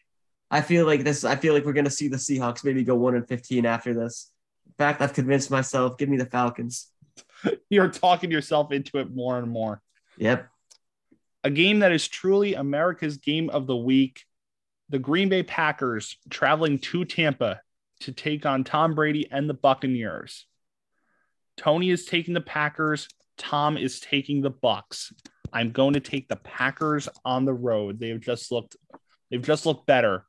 I feel like this. I feel like we're gonna see the Seahawks maybe go one and fifteen after this. Fact, I've convinced myself. Give me the Falcons. You're talking yourself into it more and more. Yep. a game that is truly America's game of the week. The Green Bay Packers traveling to Tampa to take on Tom Brady and the Buccaneers. Tony is taking the Packers. Tom is taking the Bucks. I'm going to take the Packers on the road. They've just looked they've just looked better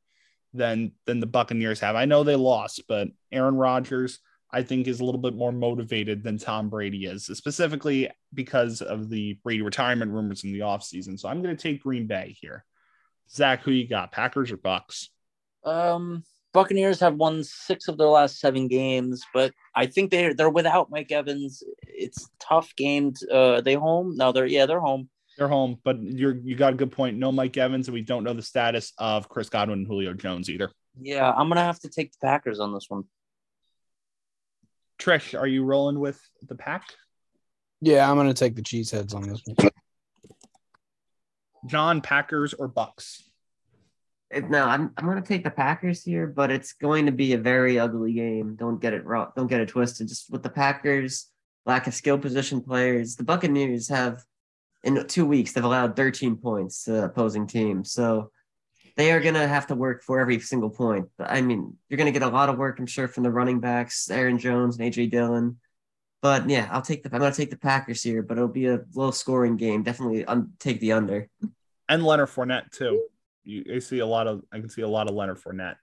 than than the Buccaneers have. I know they lost, but Aaron Rodgers I think is a little bit more motivated than Tom Brady is, specifically because of the Brady retirement rumors in the offseason. So I'm going to take Green Bay here. Zach, who you got? Packers or Bucks? Um, Buccaneers have won six of their last seven games, but I think they're they're without Mike Evans. It's tough game. To, uh, are they home? No, they're yeah, they're home. They're home, but you're you got a good point. No Mike Evans, and we don't know the status of Chris Godwin and Julio Jones either. Yeah, I'm gonna have to take the Packers on this one. Trish, are you rolling with the pack? Yeah, I'm going to take the Cheeseheads on this one. John, Packers or Bucks? No, I'm I'm gonna take the Packers here, but it's going to be a very ugly game. Don't get it wrong. Don't get it twisted. Just with the Packers, lack of skill position players, the Buccaneers have in two weeks they've allowed 13 points to opposing teams. So they are gonna have to work for every single point. I mean, you're gonna get a lot of work, I'm sure, from the running backs, Aaron Jones and AJ Dillon. But yeah, I'll take the. I'm gonna take the Packers here, but it'll be a low scoring game. Definitely, um, take the under. And Leonard Fournette too. You, I see a lot of. I can see a lot of Leonard Fournette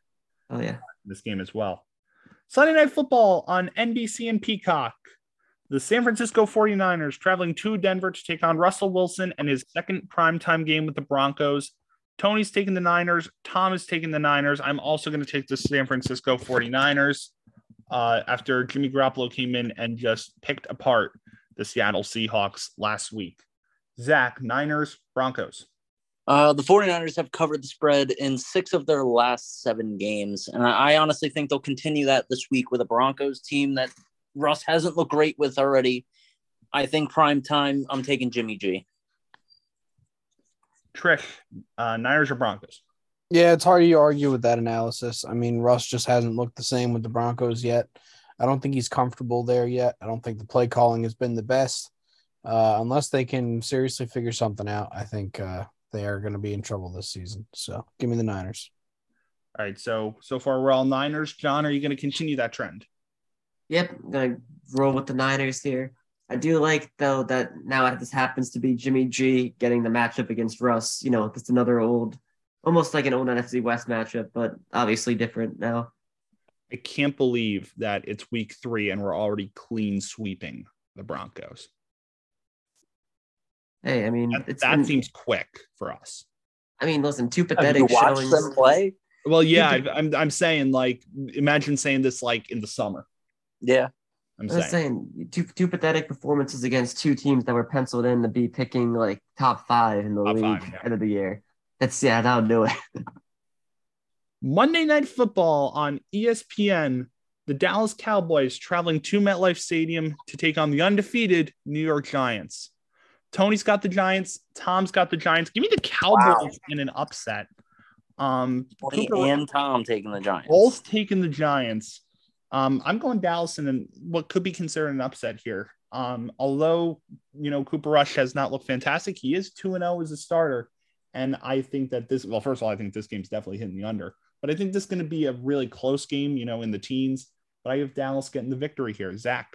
Oh yeah. in this game as well. Sunday Night Football on NBC and Peacock. The San Francisco 49ers traveling to Denver to take on Russell Wilson and his second primetime game with the Broncos. Tony's taking the Niners. Tom is taking the Niners. I'm also going to take the San Francisco 49ers uh, after Jimmy Garoppolo came in and just picked apart the Seattle Seahawks last week. Zach, Niners, Broncos. Uh, the 49ers have covered the spread in six of their last seven games. And I, I honestly think they'll continue that this week with a Broncos team that Russ hasn't looked great with already. I think prime time, I'm taking Jimmy G. Trish, uh, Niners or Broncos? Yeah, it's hard to argue with that analysis. I mean, Russ just hasn't looked the same with the Broncos yet. I don't think he's comfortable there yet. I don't think the play calling has been the best. Uh, unless they can seriously figure something out, I think uh, they are going to be in trouble this season. So give me the Niners. All right. So so far we're all Niners. John, are you going to continue that trend? Yep, I'm gonna roll with the Niners here. I do like though that now this happens to be Jimmy G getting the matchup against Russ. You know, it's another old, almost like an old NFC West matchup, but obviously different now. I can't believe that it's week three and we're already clean sweeping the Broncos. Hey, I mean, That, it's that been- seems quick for us. I mean, listen, two Have you pathetic watched showings. them play? Well, yeah, I'm I'm saying like imagine saying this like in the summer. Yeah. I'm I was saying saying two two pathetic performances against two teams that were penciled in to be picking like top five in the Top league five, yeah. end of the year. That's yeah, that'll do it. Monday Night Football on ESPN. The Dallas Cowboys traveling to MetLife Stadium to take on the undefeated New York Giants. Tony's got the Giants. Tom's got the Giants. Give me the Cowboys in an upset. Um, Tony and Tom taking the Giants. both taking the Giants. Um, I'm going Dallas in what could be considered an upset here. Um, although you know Cooper Rush has not looked fantastic, he is two and zero as a starter, and I think that this. Well, first of all, I think this game's definitely hitting the under, but I think this is going to be a really close game. You know, in the teens. But I have Dallas getting the victory here. Zach,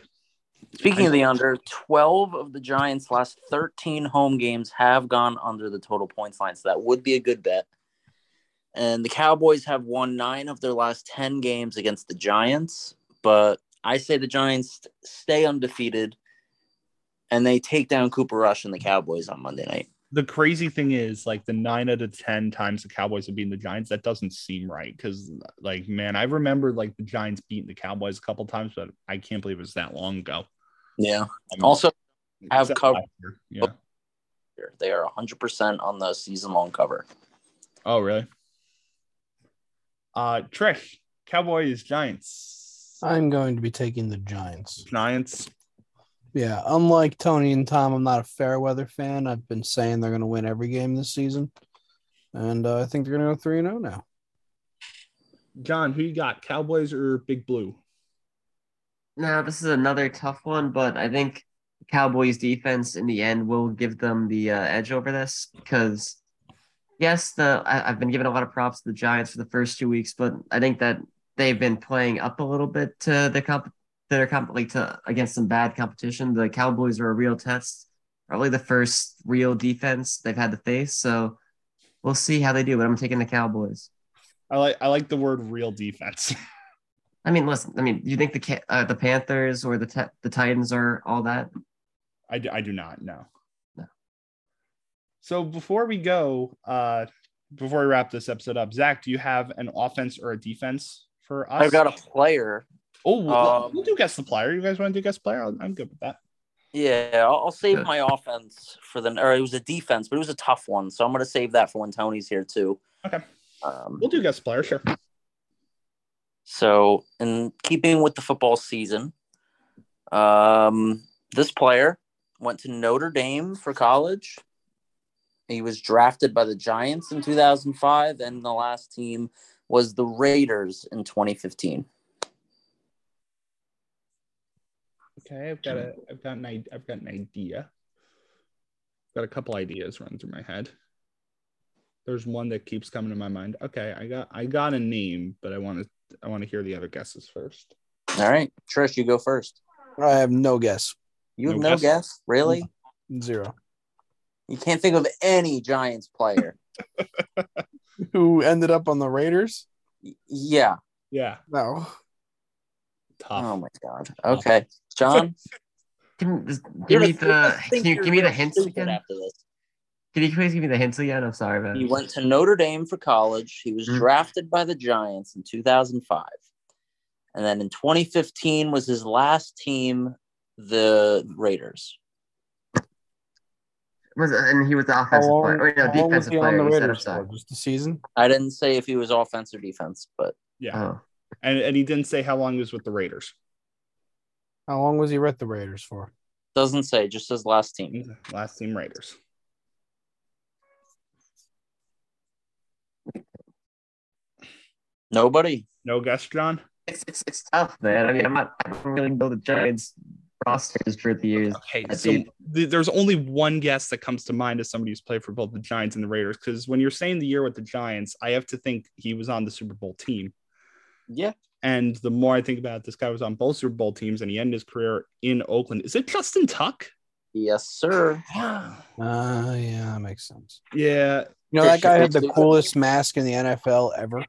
Speaking of the under, 12 of the Giants' last 13 home games have gone under the total points line. So that would be a good bet. And the Cowboys have won nine of their last 10 games against the Giants. But I say the Giants stay undefeated and they take down Cooper Rush and the Cowboys on Monday night. the crazy thing is like the nine out of ten times the Cowboys have beaten the Giants, that doesn't seem right. Because like, man, I remember like the Giants beating the Cowboys a couple times, but I can't believe it was that long ago. Yeah. I mean, Also, have was that covered- last year? Yeah. they are 100% on the season long cover. Oh, really? Uh, Trish, Cowboys, Giants, I'm going to be taking the Giants. Giants. Yeah, unlike Tony and Tom, I'm not a fair weather fan. I've been saying they're going to win every game this season, and uh, I think they're going to go three and zero now. John, who you got? Cowboys or Big Blue? Now this is another tough one, but I think Cowboys defense in the end will give them the uh, edge over this because yes, the I, I've been giving a lot of props to the Giants for the first two weeks, but I think that they've been playing up a little bit to the comp their comp like to against some bad competition. The Cowboys are a real test, probably the first real defense they've had to face. So we'll see how they do. But I'm taking the Cowboys. I like I like the word real defense. I mean, listen. I mean, do you think the uh, the Panthers or the the Titans are all that? I do, I do not know. No. So before we go, uh, before we wrap this episode up, Zach, do you have an offense or a defense for us? I've got a player. Oh, we'll, um, we'll do guess the player. You guys want to do guess player? I'll- I'm good with that. Yeah, I'll, I'll save my offense for the, or it was a defense, but it was a tough one. So I'm going to save that for when Tony's here too. Okay. Um, We'll do guess player, sure. So, in keeping with the football season, um, this player went to Notre Dame for college. He was drafted by the Giants in 2005, and the last team was the Raiders in 2015. Okay, I've got a, I've got an, i- I've got an idea. Got a couple ideas running through my head. There's one that keeps coming to my mind. Okay, I got, I got a name, but I want to, I want to hear the other guesses first. All right, Trish, you go first. I have no guess. You have No no guess? guess? Really? Zero. You can't think of any Giants player. Who ended up on the Raiders? Yeah. Yeah, No. tough. Oh my god. Okay. John, Can, just give me the. gonna Can you give me the real hints again? After this. Can you please give me the hints again? I'm sorry, man. He went to Notre Dame for college. He was Mhm. drafted by the Giants in 2005. And then in 2015 was his last team, the Raiders. Was and he was the How offensive long, player. Or no, how long was defensive he on the you said, I'm Raiders for? Just the season? I didn't say if he was offense or defense, but Yeah, Oh, and and he didn't say how long he was with the Raiders. How long was he with the Raiders for? doesn't say, just his last team. Last team Raiders. Nobody. No guess, John. it's, it's it's tough, man. I mean, I'm not. I don't really know the Giants rosters for the years. Okay, I so did. th- there's only one guess that comes to mind as somebody who's played for both the Giants and the Raiders. Because when you're saying the year with the Giants, I have to think he was on the Super Bowl team. Yeah. And the more I think about it, this guy was on both Super Bowl teams, and he ended his career in Oakland. Is it Justin Tuck? Yes, sir. Uh, yeah, that makes sense. Yeah, You know, that guy had the Christian- coolest mask in the NFL ever.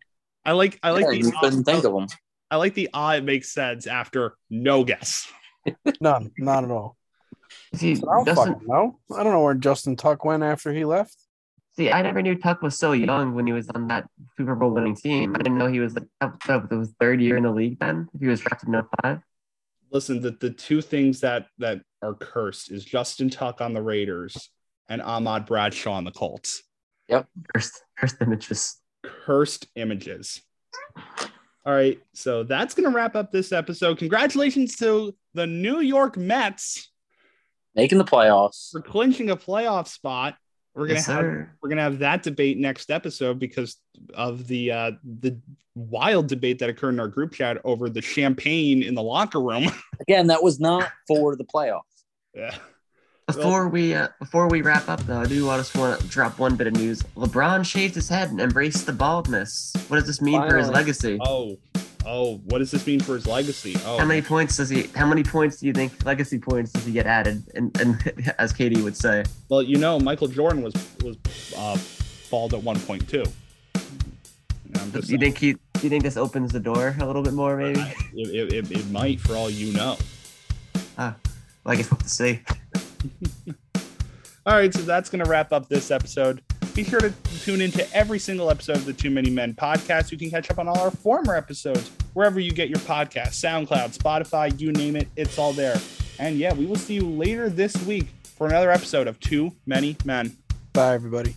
I like. I like yeah, the. you couldn't think of him. I like the ah. It makes sense after no guess. None, not at all. See, I don't Justin, fucking know. I don't know where Justin Tuck went after he left. see, I never knew Tuck was so young when he was on that Super Bowl winning team. I didn't know he was like up, up the third year in the league then. If he was drafted in 05. Listen, the, the two things that that are cursed is Justin Tuck on the Raiders and Ahmad Bradshaw on the Colts. First, first images. Cursed images. All right, so that's gonna wrap up this episode. Congratulations to the New York Mets Making the playoffs. for clinching a playoff spot. We're gonna Yes, have sir. we're gonna have that debate next episode because of the uh the wild debate that occurred in our group chat over the champagne in the locker room. Again, that was not for the playoffs. yeah. Before we uh, before we wrap up though, I do want to want to drop one bit of news. LeBron shaved his head and embraced the baldness. What does this mean for his legacy? Oh, oh, what does this mean for his legacy? Oh, How many points does he? How many points do you think legacy points does he get added? And, and as Katie would say, well, you know, Michael Jordan was was uh, bald at one point too. Do you think he? Do you think this opens the door a little bit more? Maybe. it, it, it, it might, for all you know. Well, I guess we'll have to see. All right, so that's going to wrap up this episode. Be sure to tune into every single episode of the Too Many Men podcast. You can catch up on all our former episodes wherever you get your podcast SoundCloud, Spotify, you name it, it's all there. And yeah, we will see you later this week for another episode of Too Many Men. Bye, everybody.